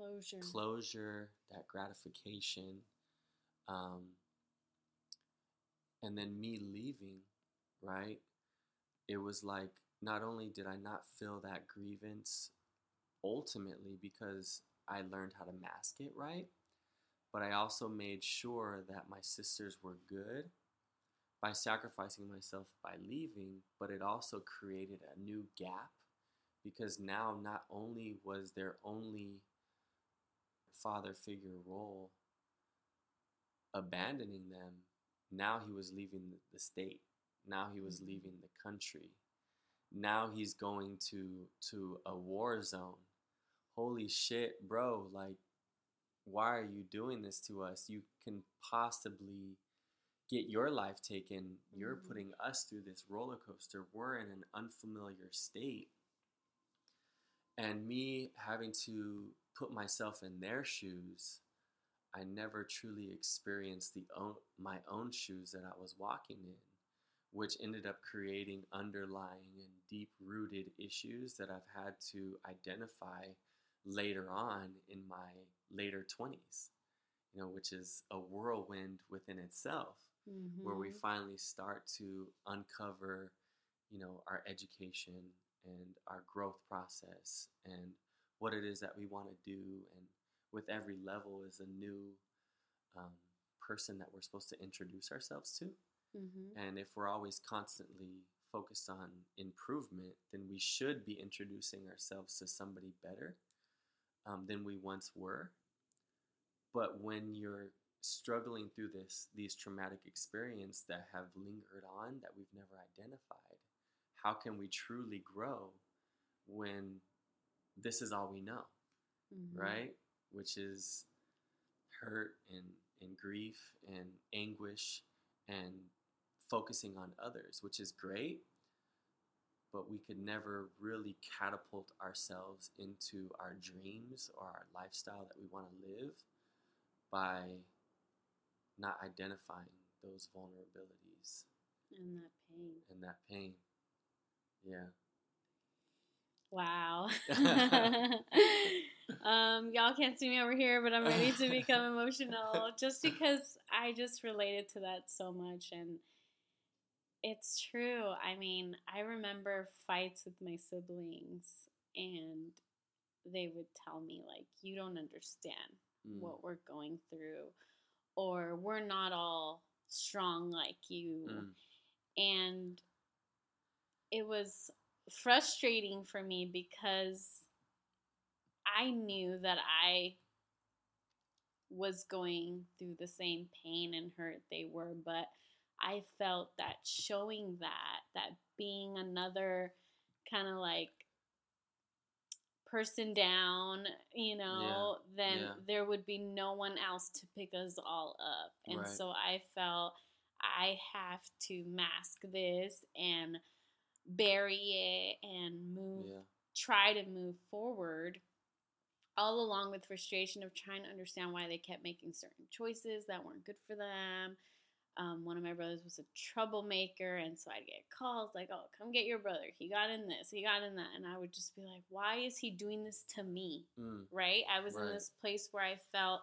S1: Closure.
S2: closure, that gratification, um, and then me leaving, right? It was like not only did I not feel that grievance ultimately because I learned how to mask it right, but I also made sure that my sisters were good by sacrificing myself by leaving, but it also created a new gap because now not only was there only father figure role abandoning them, now he was leaving the state. Now he was leaving the country. Now he's going to to a war zone. Holy shit, bro, like why are you doing this to us? You can possibly get your life taken. You're
S1: Mhm.
S2: putting us through this roller coaster. We're in an unfamiliar state. And me having to put myself in their shoes, I never truly experienced the own, my own shoes that I was walking in, which ended up creating underlying and deep rooted issues that I've had to identify later on in my later 20s, you know, which is a whirlwind within itself where we
S1: Mhm.
S2: finally start to uncover, you know, our education and our growth process and what it is that we want to do. And with every level is a new um, person that we're supposed to introduce ourselves to.
S1: Mhm.
S2: And if we're always constantly focused on improvement, then we should be introducing ourselves to somebody better um, than we once were. But when you're struggling through this these traumatic experiences that have lingered on that we've never identified, how can we truly grow when this is all we know,
S1: Mhm.
S2: right? Which is hurt and, and grief and anguish and focusing on others, which is great, but we could never really catapult ourselves into our dreams or our lifestyle that we want to live by not identifying those vulnerabilities
S1: And that pain.
S2: and that pain. Yeah.
S1: Wow. [laughs] [laughs] um, y'all can't see me over here, but I'm ready to [laughs] become emotional just because I just related to that so much. And it's true. I mean, I remember fights with my siblings, and they would tell me, like, you don't understand
S2: Mm.
S1: what we're going through, or we're not all strong like you
S2: Mm.
S1: and it was frustrating for me because I knew that I was going through the same pain and hurt they were, but I felt that showing that, that being another kind of like person down, you know, then
S2: yeah.
S1: there would be no one else to pick us all up. And
S2: Right.
S1: so I felt I have to mask this and bury it and move
S2: Yeah.
S1: try to move forward all along with frustration of trying to understand why they kept making certain choices that weren't good for them. Um, one of my brothers was a troublemaker, and so I'd get calls like, "Oh, come get your brother. He got in this. He got in that," and I would just be like, "Why is he doing this to me?"
S2: Mm.
S1: Right? I was in this place where I felt,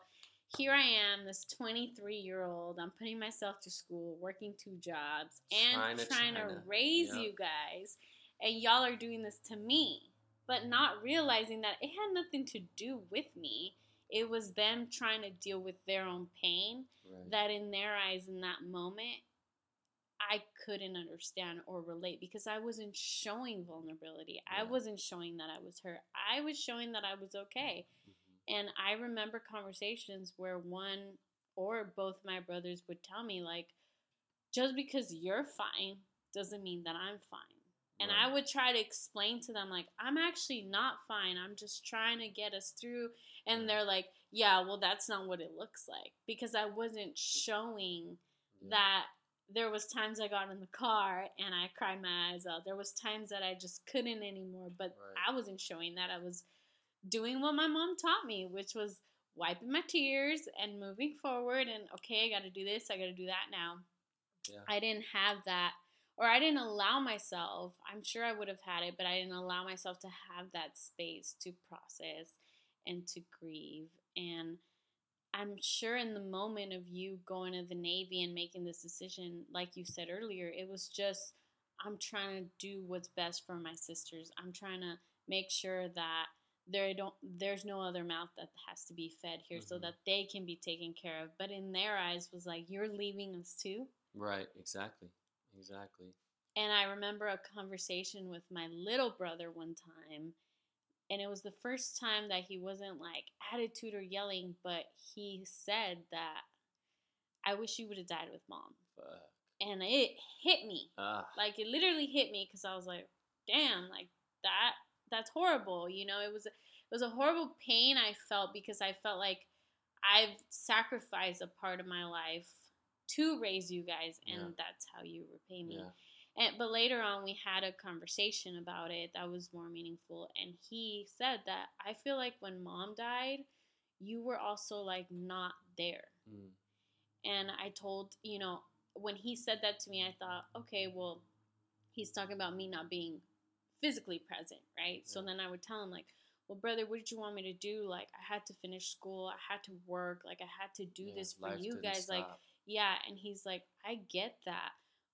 S1: here I am, this 23 year old. I'm putting myself to school, working two jobs, and
S2: Trying to-
S1: trying
S2: trying to-
S1: raise
S2: yep.
S1: you guys, and y'all are doing this to me, but not realizing that it had nothing to do with me. It was them trying to deal with their own pain
S2: Right.
S1: that in their eyes in that moment I couldn't understand or relate because I wasn't showing vulnerability. I wasn't showing that I was hurt. I was showing that I was okay. And I remember conversations where one or both my brothers would tell me like just because you're fine doesn't mean that I'm fine. And I would try to explain to them like I'm actually not fine. I'm just trying to get us through and they're like, "Yeah, well that's not what it looks like." Because I wasn't showing
S2: Yeah.
S1: that there was times I got in the car and I cried my eyes out. There was times that I just couldn't anymore, but
S2: Right.
S1: I wasn't showing that. I was doing what my mom taught me, which was wiping my tears and moving forward and okay, I got to do this, I got to do that now.
S2: Yeah.
S1: I didn't have that or I didn't allow myself. I'm sure I would have had it, but I didn't allow myself to have that space to process and to grieve and I'm sure in the moment of you going to the Navy and making this decision, like you said earlier, it was just, I'm trying to do what's best for my sisters. I'm trying to make sure that there don't there's no other mouth that has to be fed here so
S2: Mhm.
S1: that they can be taken care of. But in their eyes was like, You're leaving us too.
S2: Right. Exactly. Exactly.
S1: And I remember a conversation with my little brother one time. And it was the first time that he wasn't like attitude or yelling, but he said that I wish you would have died with mom.
S2: Fuck.
S1: And it hit me.
S2: Ah.
S1: Like it literally hit me because I was like, damn, like that that's horrible. You know, it was it was a horrible pain I felt because I felt like I've sacrificed a part of my life to raise you guys and
S2: Yeah.
S1: that's how you repay me.
S2: Yeah.
S1: And but later on we had a conversation about it that was more meaningful and he said that I feel like when mom died, you were also like not there.
S2: Mm.
S1: And I told, you know, when he said that to me, I thought, okay, well, he's talking about me not being physically present, right? So then I would tell him like, well, brother, what did you want me to do? Like, I had to finish school. I had to work. Like, I had to do
S2: Yeah,
S1: this for you guys. Like, yeah. And he's like, I get that.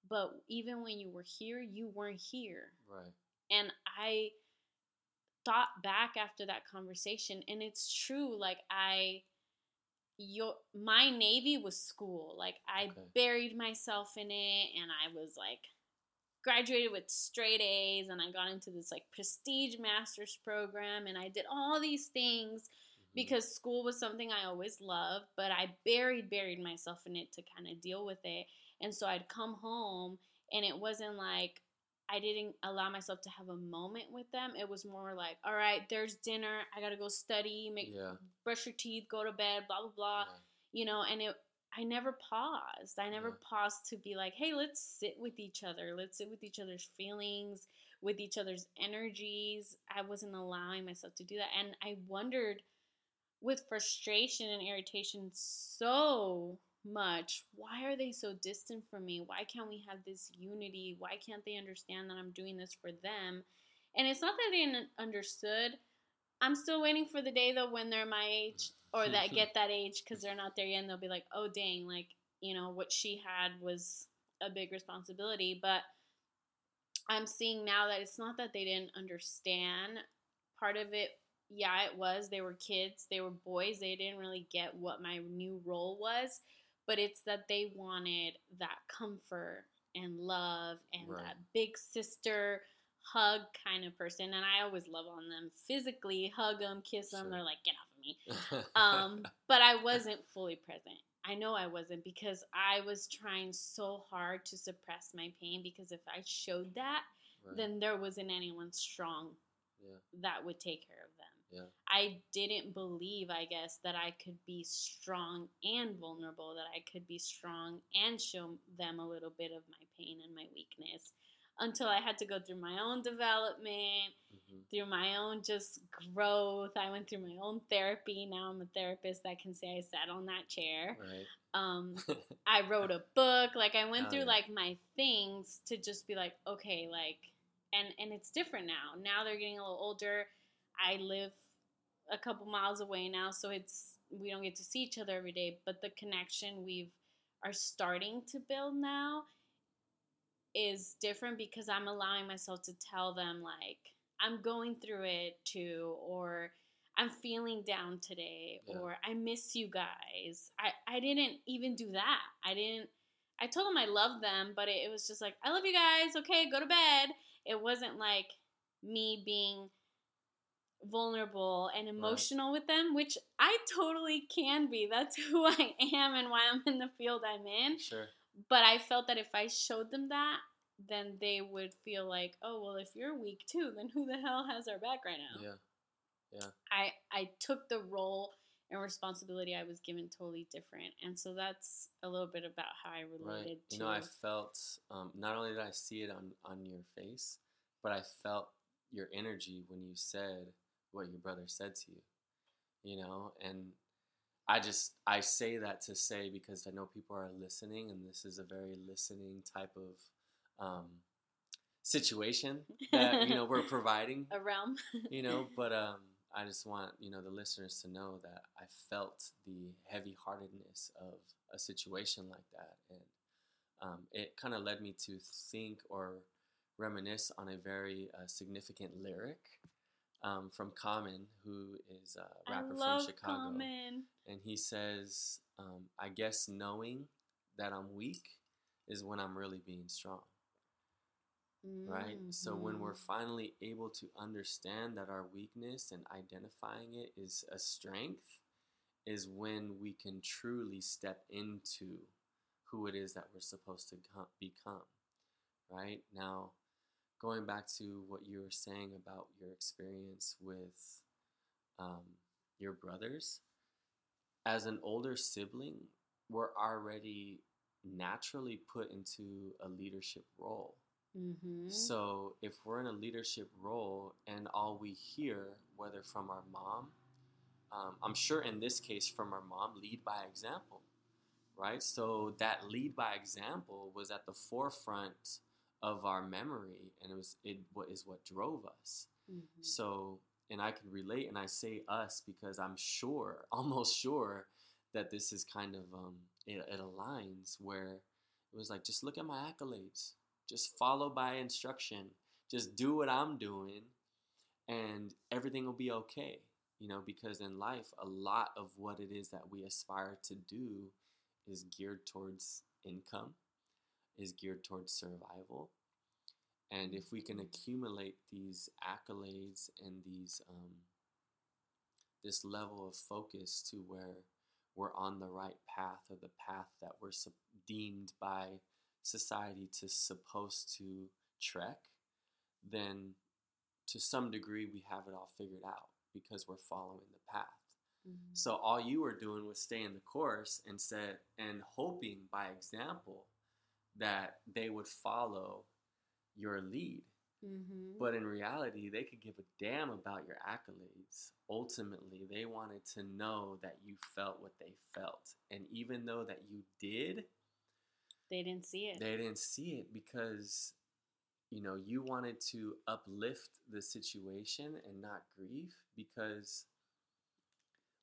S1: But even when you were here, you weren't here.
S2: Right.
S1: And I thought back after that conversation, and it's true. Like I, your my navy was school. Like I
S2: Okay.
S1: buried myself in it, and I was like graduated with straight A's, and I got into this like prestige master's program, and I did all these things
S2: Mhm.
S1: because school was something I always loved, but I buried buried myself in it to kind of deal with it. And so I'd come home and it wasn't like I didn't allow myself to have a moment with them. It was more like, all right, there's dinner. I got to go study, make
S2: Yeah.
S1: brush your teeth, go to bed, blah blah blah.
S2: yeah.
S1: You know, and it I never paused. I never
S2: Yeah.
S1: paused to be like, hey, let's sit with each other. Let's sit with each other's feelings, with each other's energies. I wasn't allowing myself to do that. And I wondered with frustration and irritation so much, why are they so distant from me? Why can't we have this unity? Why can't they understand that I'm doing this for them? And it's not that they understood. I'm still waiting for the day though when they're my age or that mm-hmm. get that age because they're not there yet and they'll be like, oh dang, like, you know, what she had was a big responsibility. But I'm seeing now that it's not that they didn't understand. Part of it, yeah, it was. They were kids, they were boys, they didn't really get what my new role was. But it's that they wanted that comfort and love and
S2: Right.
S1: that big sister hug kind of person. And I always love on them physically, hug them, kiss them.
S2: Sure.
S1: They're like, get off of me [laughs] um, but I wasn't fully present. I know I wasn't because I was trying so hard to suppress my pain because if I showed that,
S2: Right.
S1: then there wasn't anyone strong
S2: yeah.
S1: that would take care of them.
S2: Yeah.
S1: I didn't believe, I guess, that I could be strong and vulnerable, that I could be strong and show them a little bit of my pain and my weakness. Until I had to go through my own development,
S2: hmm
S1: through my own just growth. I went through my own therapy. Now I'm a therapist that can say I sat on that chair.
S2: Right.
S1: Um, [laughs] I wrote a book. Like I went
S2: Oh,
S1: through
S2: yeah.
S1: like my things to just be like, okay, like and and it's different now. Now they're getting a little older. I live a couple miles away now, so it's we don't get to see each other every day, but the connection we've are starting to build now is different because I'm allowing myself to tell them like I'm going through it too or I'm feeling down today
S2: Yeah.
S1: or I miss you guys. I I didn't even do that. I didn't I told them I love them, but it, it was just like I love you guys. Okay, go to bed. It wasn't like me being vulnerable and emotional with them, which I totally can be. That's [laughs] who I am and why I'm in the field I'm in.
S2: Sure.
S1: But I felt that if I showed them that, then they would feel like, oh well, if you're weak too, then who the hell has our back right now?
S2: Yeah. Yeah.
S1: I I took the role and responsibility I was given totally different, and so that's a little bit about how I related
S2: Right.
S1: to.
S2: You know, I felt um, not only did I see it on on your face, but I felt your energy when you said what your brother said to you. You know, and I just I say that to say because I know people are listening, and this is a very listening type of um, situation that you know we're [laughs] providing.
S1: a realm.
S2: you know [laughs] but um i just want you know the listeners to know that i felt the heavy heartedness of a situation like that and um, it kind of led me to think or reminisce on a very uh, significant lyric um, from common who is a rapper from chicago
S1: Common.
S2: and he says um, i guess knowing that i'm weak is when i'm really being strong right? So when we're
S1: Mhm.
S2: finally able to understand that our weakness and identifying it is a strength, is when we can truly step into who it is that we're supposed to become, right? Now, going back to what you were saying about your experience with um, your brothers, as an older sibling, we're already naturally put into a leadership role.
S1: Mhm.
S2: So if we're in a leadership role and all we hear, whether from our mom, um, I'm sure in this case from our mom, lead by example, right? So that lead by example was at the forefront of our memory, and it was it what is what drove us.
S1: Mhm.
S2: So, and I can relate, and I say us because I'm sure, [laughs] almost sure, that this is kind of um, it, it aligns where it was like, just look at my accolades, just follow by instruction, just do what I'm doing, and everything will be okay. You know, because in life, a lot of what it is that we aspire to do is geared towards income, is geared towards survival. And if we can accumulate these accolades and these um, this level of focus to where we're on the right path or the path that we're sup- deemed by society to supposed to trek, then to some degree we have it all figured out because we're following the path.
S1: Mhm.
S2: So all you were doing was staying the course and said and hoping by example that they would follow your lead.
S1: Mhm.
S2: But in reality, they could give a damn about your accolades. Ultimately, they wanted to know that you felt what they felt. And even though that you did,
S1: they didn't see it.
S2: they didn't see it because you know, you wanted to uplift the situation and not grieve because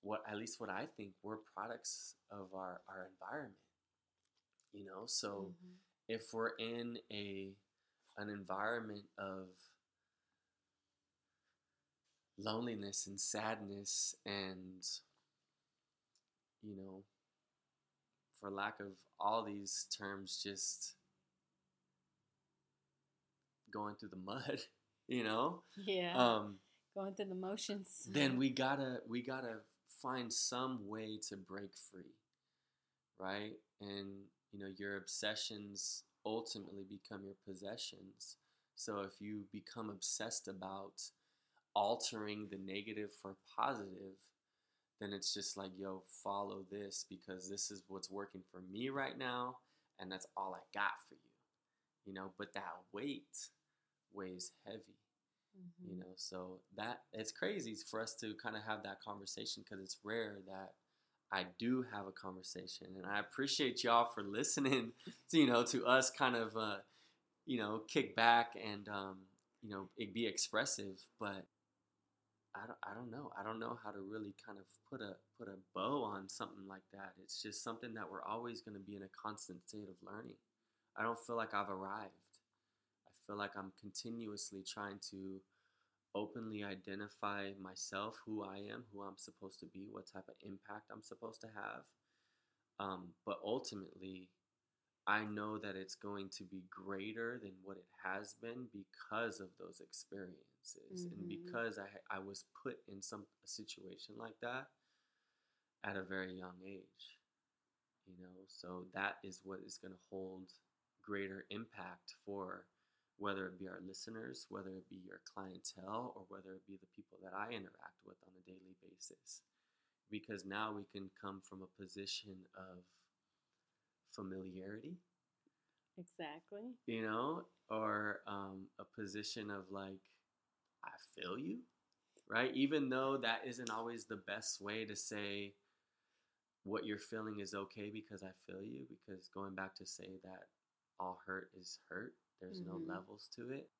S2: what at least what I think we're products of our our environment. You know, so
S1: Mhm.
S2: if we're in a an environment of loneliness and sadness and you know for lack of all these terms just going through the mud [laughs] you know
S1: yeah,
S2: um
S1: going through the motions.
S2: then [laughs] we gotta we gotta find some way to break free right and you know your obsessions ultimately become your possessions so if you become obsessed about altering the negative for positive then it's just like yo follow this because this is what's working for me right now and that's all i got for you you know, but that weight weighs heavy,
S1: Mhm.
S2: you know. So that it's crazy for us to kind of have that conversation because it's rare that I do have a conversation, and I appreciate y'all for listening, to, [laughs] you know, to us kind of, uh, you know, kick back and um, you know, be expressive, but I don't, I don't know. I don't know how to really kind of put a put a bow on something like that. It's just something that we're always going to be in a constant state of learning. I don't feel like I've arrived. I feel like I'm continuously trying to openly identify myself, who I am, who I'm supposed to be, what type of impact I'm supposed to have. Um, but ultimately, I know that it's going to be greater than what it has been because of those experiences and
S1: Mhm.
S2: because I I was put in some a situation like that at a very young age. You know, so that is what is going to hold greater impact for whether it be our listeners, whether it be your clientele, or whether it be the people that I interact with on a daily basis. Because now we can come from a position of familiarity,
S1: Exactly.
S2: you know, or um, a position of like, I feel you, right? Even though that isn't always the best way to say what you're feeling is okay because I feel you, because going back to say that all hurt is hurt, there's
S1: Mhm.
S2: no levels to it.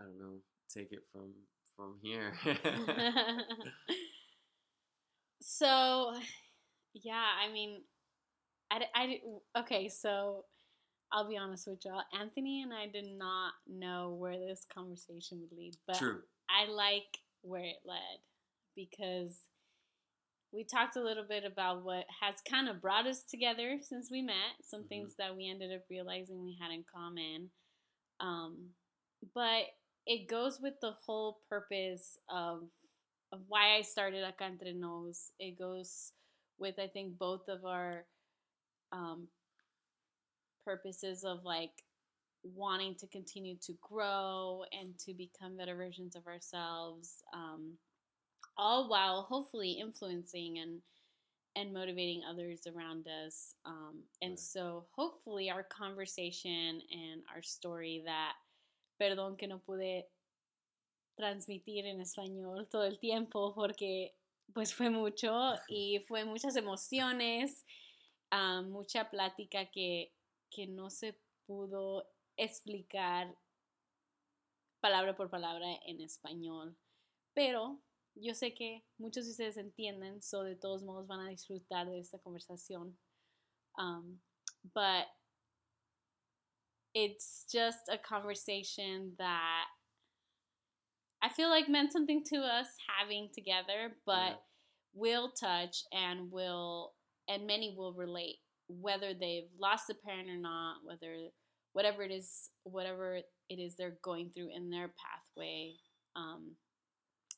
S2: I don't know, take it from from here. [laughs] [laughs]
S1: so, yeah, I mean, I, I okay, so I'll be honest with y'all. Anthony and I did not know where this conversation would lead, but
S2: True.
S1: I like where it led because we talked a little bit about what has kind of brought us together since we met, some
S2: Mhm.
S1: things that we ended up realizing we had in common. Um, but it goes with the whole purpose of of why I started Acá Entre Nos. It goes with I think both of our um, purposes of like wanting to continue to grow and to become better versions of ourselves, um, all while hopefully influencing and and motivating others around us. Um, and
S2: Right.
S1: so hopefully our conversation and our story that, perdón que no pude transmitir en español todo el tiempo porque pues fue mucho y [laughs] fue muchas emociones, ah, mucha plática que, que no se pudo explicar palabra por palabra en español. Pero yo sé que muchos de ustedes entienden, so de todos modos van a disfrutar de esta conversación. Um, but it's just a conversation that I feel like meant something to us having together, but
S2: Yeah.
S1: will touch and will and many will relate whether they've lost a parent or not, whether whatever it is, whatever it is they're going through in their pathway um,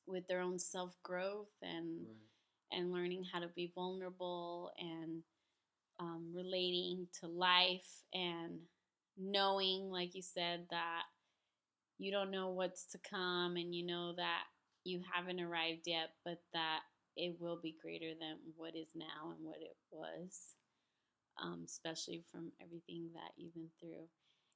S1: with their own self growth and
S2: Right.
S1: and learning how to be vulnerable and um, relating to life and knowing, like you said, that you don't know what's to come and you know that you haven't arrived yet, but that it will be greater than what is now and what it was, um, especially from everything that you've been through.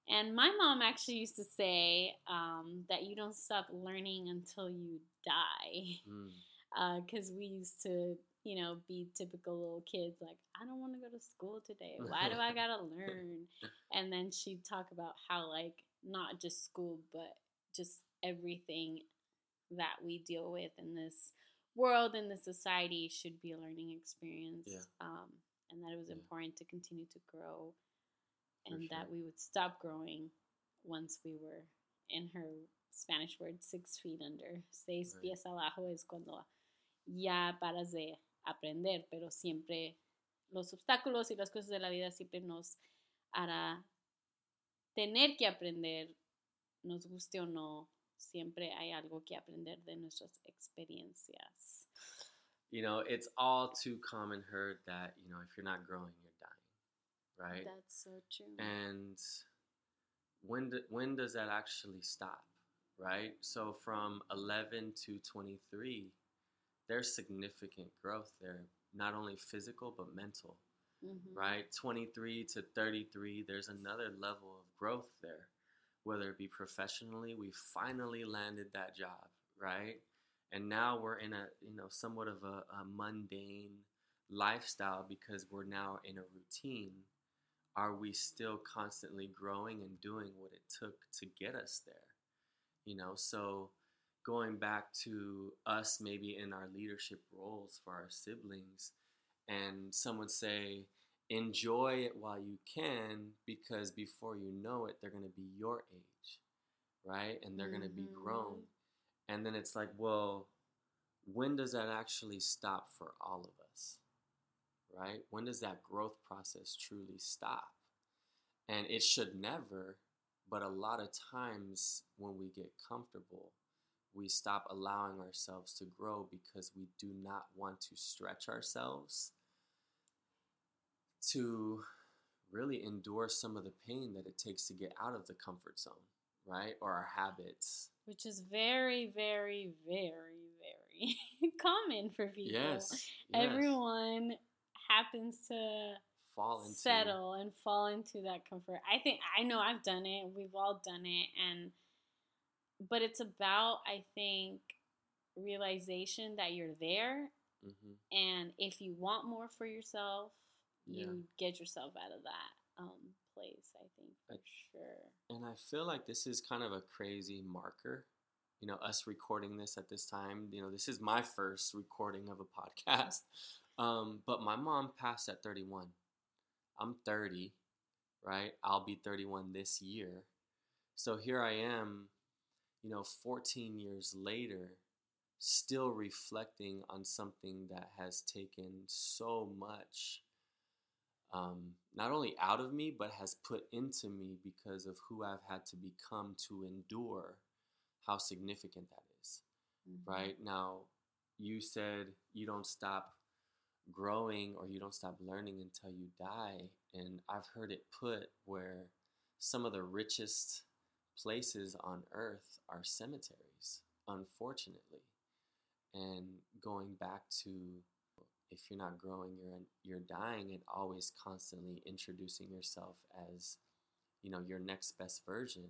S1: And my mom actually used to say um, that you don't stop learning until you die
S2: Mm.
S1: because we used to, you know, be typical little kids like, I don't want to go to school today. Why do I [laughs] gotta learn? And then she'd talk about how, like, not just school, but just everything that we deal with in this world, in this society, should be a learning experience.
S2: Yeah.
S1: Um, and that it was
S2: Yeah.
S1: important to continue to grow and that we would stop growing once we were, in her Spanish word, six feet under. Seis
S2: Right.
S1: pies abajo es cuando ya paras de aprender, pero siempre los obstáculos y las cosas de la vida siempre nos hará tener que aprender, nos guste o no, siempre hay algo que aprender de nuestras experiencias.
S2: You know, it's all too common heard that, you know, if you're not growing, you're dying, right?
S1: That's so true.
S2: and when do, when does that actually stop right so from 11 to 23 there's significant growth there not only physical but mental
S1: Mhm.
S2: right? 23 to 33, there's another level of growth there. Whether it be professionally, we finally landed that job, right? And now we're in a, you know, somewhat of a, a mundane lifestyle because we're now in a routine. Are we still constantly growing and doing what it took to get us there? You know, so going back to us maybe in our leadership roles for our siblings, and someone say, enjoy it while you can because before you know it, they're going to be your age, right? And they're going to be mm-hmm.
S1: grown.
S2: And then it's like, well, when does that actually stop for all of us? Right? When does that growth process truly stop? And it should never, but a lot of times when we get comfortable, we stop allowing ourselves to grow because we do not want to stretch ourselves to really endure some of the pain that it takes to get out of the comfort zone, right? Or our habits.
S1: Which is very, very, very, very [laughs] common for people.
S2: Yes. yes.
S1: Everyone happens to
S2: fall into
S1: settle and fall into that comfort. I think I know I've done it. We've all done it and but it's about I think realization that you're there
S2: Mhm.
S1: and if you want more for yourself,
S2: Yeah.
S1: you get yourself out of that um place, I think for
S2: I-
S1: sure.
S2: And I feel like this is kind of a crazy marker. You know, us recording this at this time, you know, this is my first recording of a [laughs] podcast. Um, but my mom passed at 31. I'm 30, right? I'll be 31 this year. So here I am, you know, 14 years later, still reflecting on something that has taken so much um, not only out of me, but has put into me because of who I've had to become to endure how significant that is.
S1: Mhm.
S2: Right now, you said you don't stop growing or you don't stop learning until you die. And I've heard it put where some of the richest places on earth are cemeteries, unfortunately. And going back to if you're not growing, you're you're dying, and always constantly introducing yourself as, you know, your next best version,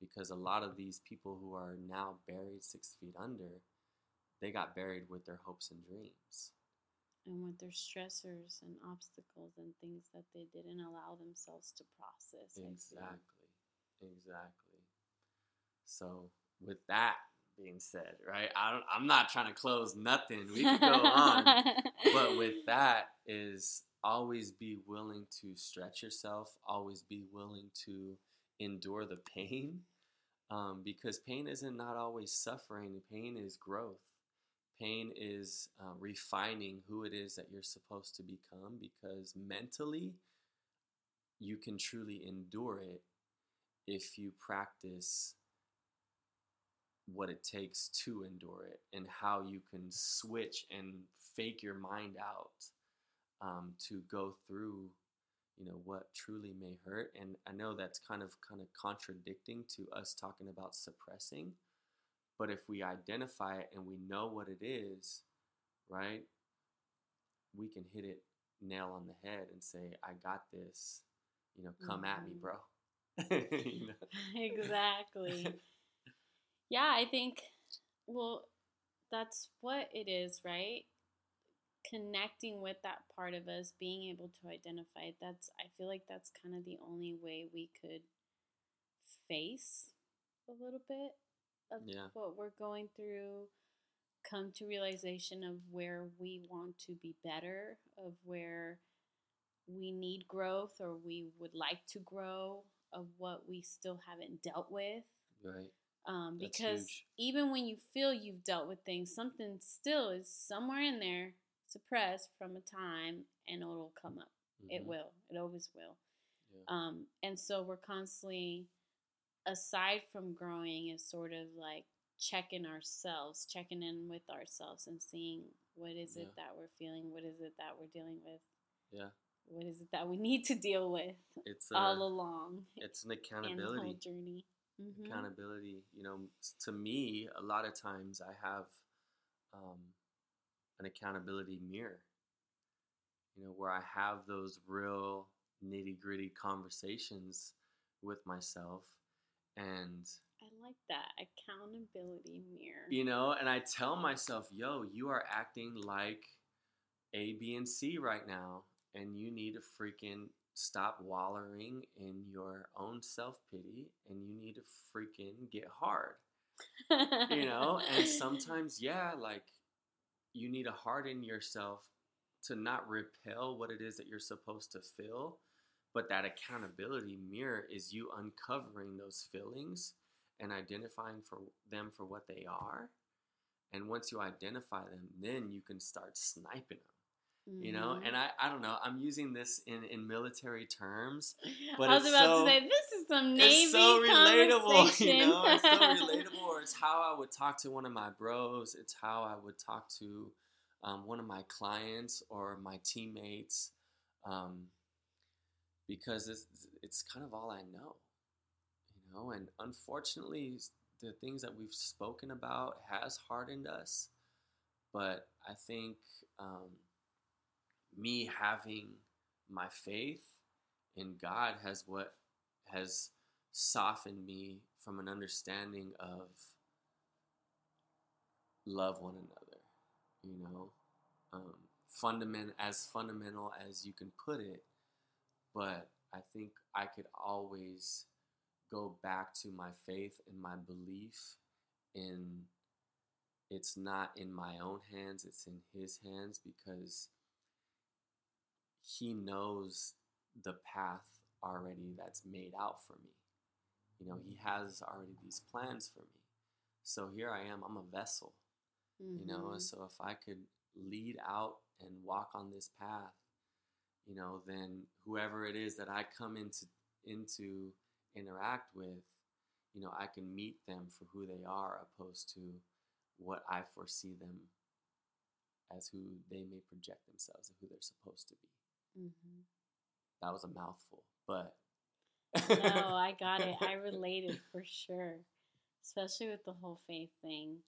S2: because a lot of these people who are now buried six feet under, they got buried with their hopes and dreams.
S1: And with their stressors and obstacles and things that they didn't allow themselves to process.
S2: Exactly, exactly. So with that being said, right? I don't. I'm not trying to close nothing. We could go on. [laughs] but with that is always be willing to stretch yourself always be willing to endure the pain um, because pain isn't not always suffering pain is growth pain is uh, refining who it is that you're supposed to become because mentally you can truly endure it if you practice what it takes to endure it and how you can switch and fake your mind out um, to go through you know what truly may hurt. And i know that's kind of kind of contradicting to us talking about suppressing but if we identify it and we know what it is right we can hit it nail on the head and say i got this you know come at me
S1: Mhm.
S2: bro [laughs] you know? [laughs]
S1: exactly. Yeah, I think, well, that's what it is, right? Connecting with that part of us, being able to identify it, that's, I feel like that's kind of the only way we could face a little bit of
S2: Yeah.
S1: what we're going through, come to realization of where we want to be better, of where we need growth or we would like to grow, of what we still haven't dealt with.
S2: right
S1: Um, because even when you feel you've dealt with things, something still is somewhere in there suppressed from a time and it'll come up. It
S2: Mhm.
S1: will. It always will.
S2: Yeah.
S1: Um, and so we're constantly, aside from growing, is sort of like checking ourselves, checking in with ourselves and seeing what is
S2: Yeah.
S1: it that we're feeling, what is it that we're dealing with,
S2: yeah
S1: what is it that we need to deal with
S2: it's a,
S1: all along
S2: it's an [laughs]
S1: in the whole
S2: accountability
S1: journey. Mhm.
S2: accountability you know to me a lot of times i have um, an accountability mirror you know, where I have those real nitty gritty conversations with myself. And,
S1: I like that accountability mirror.
S2: you know, and I tell myself, yo, you are acting like A, B, and C right now. And you need to freaking stop wallowing in your own self pity and you need to freaking get hard. you know and [laughs] sometimes yeah like you need to harden yourself to not repel what it is that you're supposed to feel but that accountability mirror is you uncovering those feelings and identifying for them for what they are and once you identify them then you can start sniping them you know
S1: Mhm.
S2: and i i don't know i'm using this in in military terms [laughs] but
S1: I was
S2: it's
S1: about
S2: so-
S1: to say this is some Navy
S2: it's so relatable, [laughs] you know. It's so [laughs] relatable. It's how I would talk to one of my bros. It's how I would talk to um, one of my clients or my teammates, um, because it's it's kind of all I know, you know. And unfortunately, the things that we've spoken about has hardened us, but I think um, me having my faith in God has what has softened me from an understanding of love one another you know um, fundament as fundamental as you can put it but i think i could always go back to my faith and my belief in it's not in my own hands it's in his hands because he knows the path already that's made out for me. You know, he has already these plans for me. So here I am, I'm a vessel, you know,
S1: Mhm.
S2: so if I could lead out and walk on this path, you know, then whoever it is that I come into into interact with, you know, I can meet them for who they are opposed to what I foresee them as who they may project themselves and who they're supposed to be.
S1: Mhm.
S2: That was a mouthful, but
S1: No, I [laughs] got it. I related for sure, especially with the whole faith thing.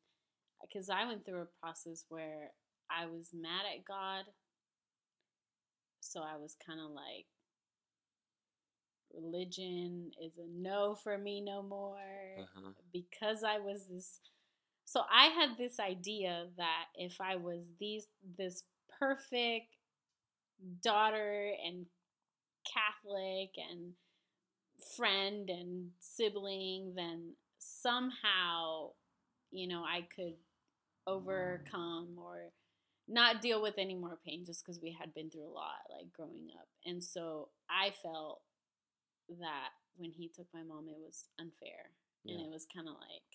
S1: Because I went through a process where I was mad at God. So I was kind of like, religion is a no for me no more
S2: uh-huh.
S1: because I was this so I had this idea that if I was these this perfect daughter and Catholic and friend and sibling then somehow you know I could overcome or not deal with any more pain just because we had been through a lot like growing up. And so I felt that when he took my mom it was unfair. And it was kind of like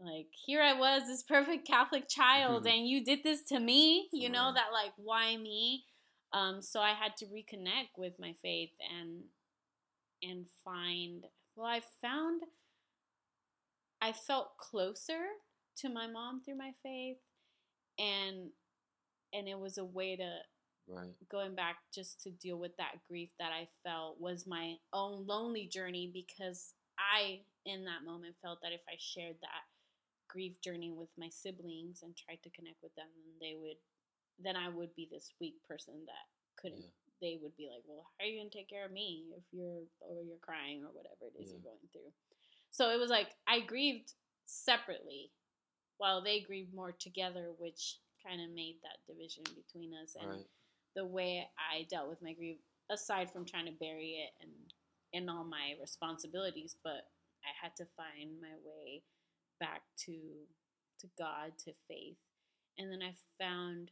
S1: like here i was this perfect catholic child [laughs] and you did this to me you know that like why me? Um so i had to reconnect with my faith and and find well i found i felt closer to my mom through my faith and and it was a way to
S2: right.
S1: going back just to deal with that grief that I felt was my own lonely journey because I, in that moment, felt that if I shared that grief journey with my siblings and tried to connect with them, then they would, then I would be this weak person that couldn't.
S2: Yeah.
S1: They would be like, "Well, how are you gonna take care of me if you're or you're crying or whatever it is
S2: Yeah.
S1: you're going through?" So it was like I grieved separately, while they grieved more together, which kind of made that division between us. And
S2: Right.
S1: the way I dealt with my grief, aside from trying to bury it and and all my responsibilities, but I had to find my way back to to God, to faith, and then I found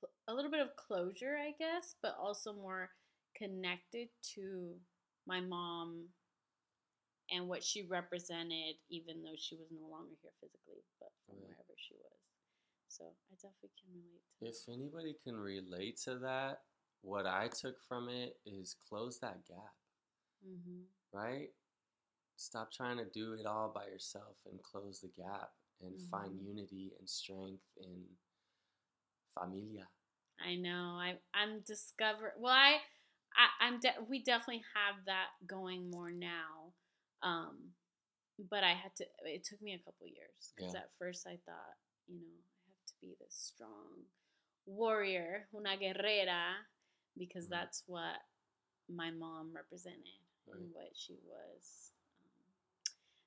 S1: cl- a little bit of closure, I guess, but also more connected to my mom and what she represented, even though she was no longer here physically, but from
S2: Right.
S1: wherever she was. So I definitely can relate to
S2: If anybody can relate to that, what I took from it is close that gap,
S1: Mm-hmm.
S2: right? Stop trying to do it all by yourself and close the gap and find
S1: Mhm.
S2: unity and strength in familia.
S1: I know. I I'm discover. Well, I, I I'm de- we definitely have that going more now. Um, but I had to. It took me a couple years because
S2: Yeah.
S1: at first I thought, you know, I have to be this strong warrior, una guerrera, because
S2: Mhm.
S1: that's what my mom represented
S2: Right.
S1: and what she was.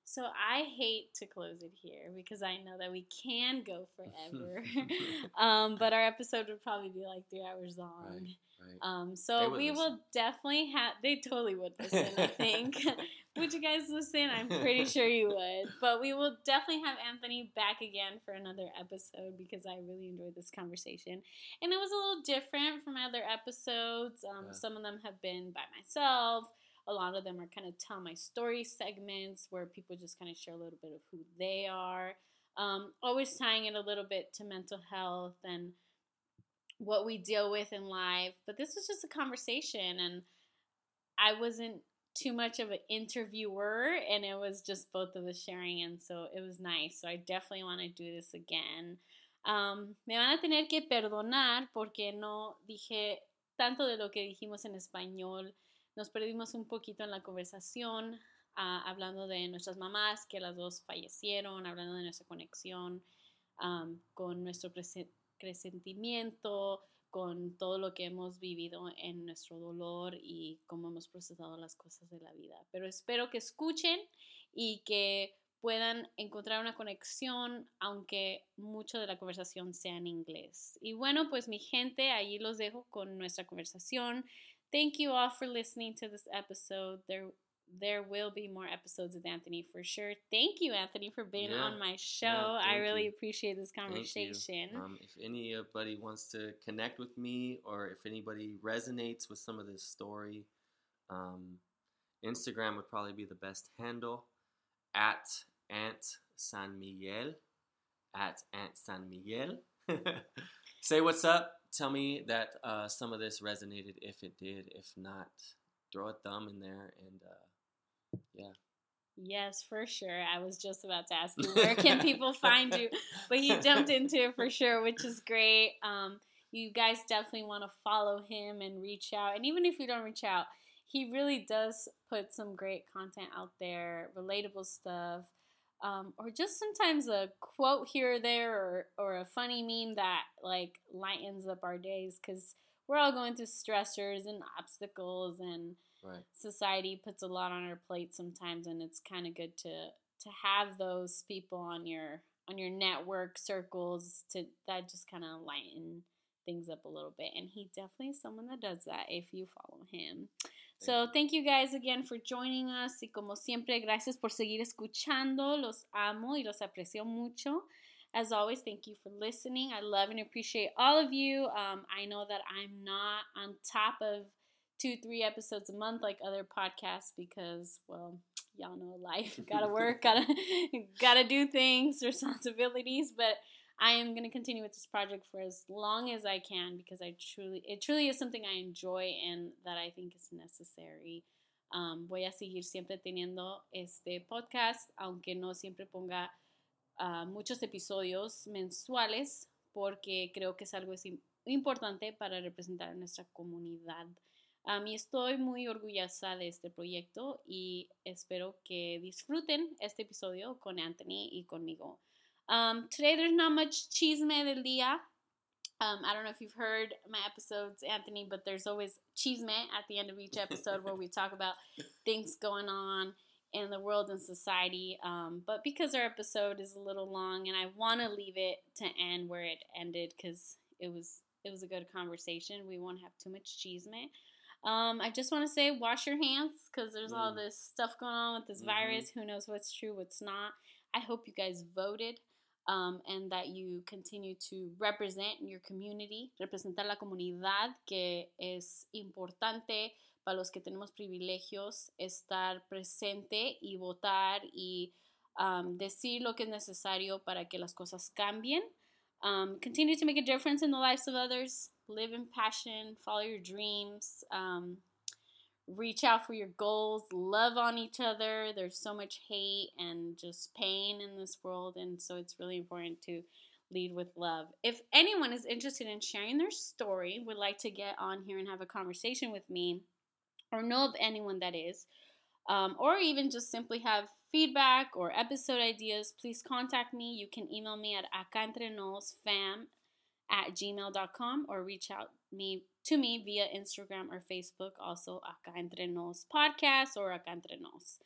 S1: So I hate to close it here because I know that we can go forever. [laughs] um, but our episode would probably be like three hours long.
S2: Right.
S1: Um, so we will definitely have. They totally would [laughs] listen. I think. [laughs] would you guys listen? I'm pretty sure you would. But we will definitely have Anthony back again for another episode because I really enjoyed this conversation, and it was a little different from other episodes. Um,
S2: Yeah.
S1: Some of them have been by myself. A lot of them are kind of tell my story segments where people just kind of share a little bit of who they are. Um, always tying it a little bit to mental health and what we deal with in life. But this was just a conversation, and I wasn't too much of an interviewer, and it was just both of us sharing, and so it was nice. So I definitely want to do this again. Um, me van a tener que perdonar porque no dije tanto de lo que dijimos en español. Nos perdimos un poquito en la conversación, ah, hablando de nuestras mamás, que las dos fallecieron, hablando de nuestra conexión am, con nuestro presentimiento, con todo lo que hemos vivido en nuestro dolor y cómo hemos procesado las cosas de la vida. Pero espero que escuchen y que puedan encontrar una conexión, aunque mucho de la conversación sea en inglés. Y bueno, pues mi gente, allí los dejo con nuestra conversación. Thank you all for listening to this episode. There there will be more episodes with Anthony for sure. Thank you, Anthony, for being
S2: Yeah.
S1: on my show.
S2: Yeah,
S1: I really
S2: you.
S1: appreciate this conversation.
S2: Um, if anybody wants to connect with me or if anybody resonates with some of this story, um, Instagram would probably be the best handle at Aunt San Miguel. At Aunt San Miguel. [laughs] Say what's up. Tell me that uh, some of this resonated if it did. If not, throw a thumb in there and uh, yeah.
S1: Yes, for sure. I was just about to ask [laughs] you where can people find you, but he jumped into it for sure, which is great. Um, you guys definitely want to follow him and reach out. And even if you don't reach out, he really does put some great content out there, relatable stuff, um, or just sometimes a quote here or there, or or a funny meme that like lightens up our days because we're all going through stressors and obstacles and
S2: Right.
S1: society puts a lot on our plate sometimes and it's kind of good to to have those people on your on your network circles to that just kind of lighten things up a little bit and he definitely is someone that does that if you follow him so thank you guys again for joining us y como siempre gracias por seguir escuchando los amo y los aprecio mucho as always thank you for listening i love and appreciate all of you um, i know that i'm not on top of two, three episodes a month like other podcasts because, well, y'all know life. gotta work, [laughs] gotta gotta do things, responsibilities. But I am gonna continue with this project for as long as I can because I truly, it truly is something I enjoy and that I think is necessary. Um, voy a seguir siempre teniendo este podcast, aunque no siempre ponga uh, muchos episodios mensuales, porque creo que es algo importante para representar a nuestra comunidad. Um, y estoy muy orgullosa de este proyecto y espero que disfruten este episodio con Anthony y conmigo. Um, today there's not much chisme del día. Um, I don't know if you've heard my episodes, Anthony, but there's always chisme at the end of each episode where we [laughs] talk about things going on in the world and society. Um, but because our episode is a little long and I want to leave it to end where it ended because it was it was a good conversation. We won't have too much chisme. Um, I just want to say wash your hands because there's all
S2: Mm.
S1: this stuff going on with this
S2: Mhm.
S1: virus. Who knows what's true, what's not. I hope you guys voted um, and that you continue to represent your community, representar la comunidad, que es importante para los que tenemos privilegios estar presente y votar y um, decir lo que es necesario para que las cosas cambien. Um, continue to make a difference in the lives of others. Live in passion. Follow your dreams. Um, reach out for your goals. Love on each other. There's so much hate and just pain in this world, and so it's really important to lead with love. If anyone is interested in sharing their story, would like to get on here and have a conversation with me, or know of anyone that is, um, or even just simply have feedback or episode ideas, please contact me. You can email me at acaentrenosfam at gmail.com or reach out me to me via Instagram or Facebook, also Acá Entre Nos Podcast or Acá Entre Nos.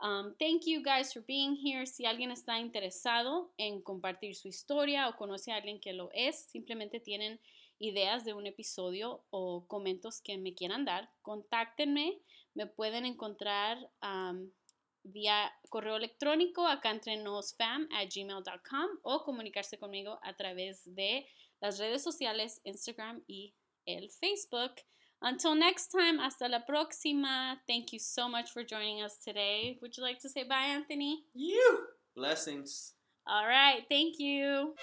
S1: Um, thank you guys for being here. Si alguien está interesado en compartir su historia o conoce a alguien que lo es, simplemente tienen ideas de un episodio o comentos que me quieran dar, contáctenme. Me pueden encontrar um, vía correo electrónico acá entre nosfam at gmail.com o comunicarse conmigo a través de las redes sociales Instagram y el Facebook. Until next time, hasta la próxima. Thank you so much for joining us today. Would you like to say bye, Anthony?
S2: You! Blessings.
S1: All right, thank you.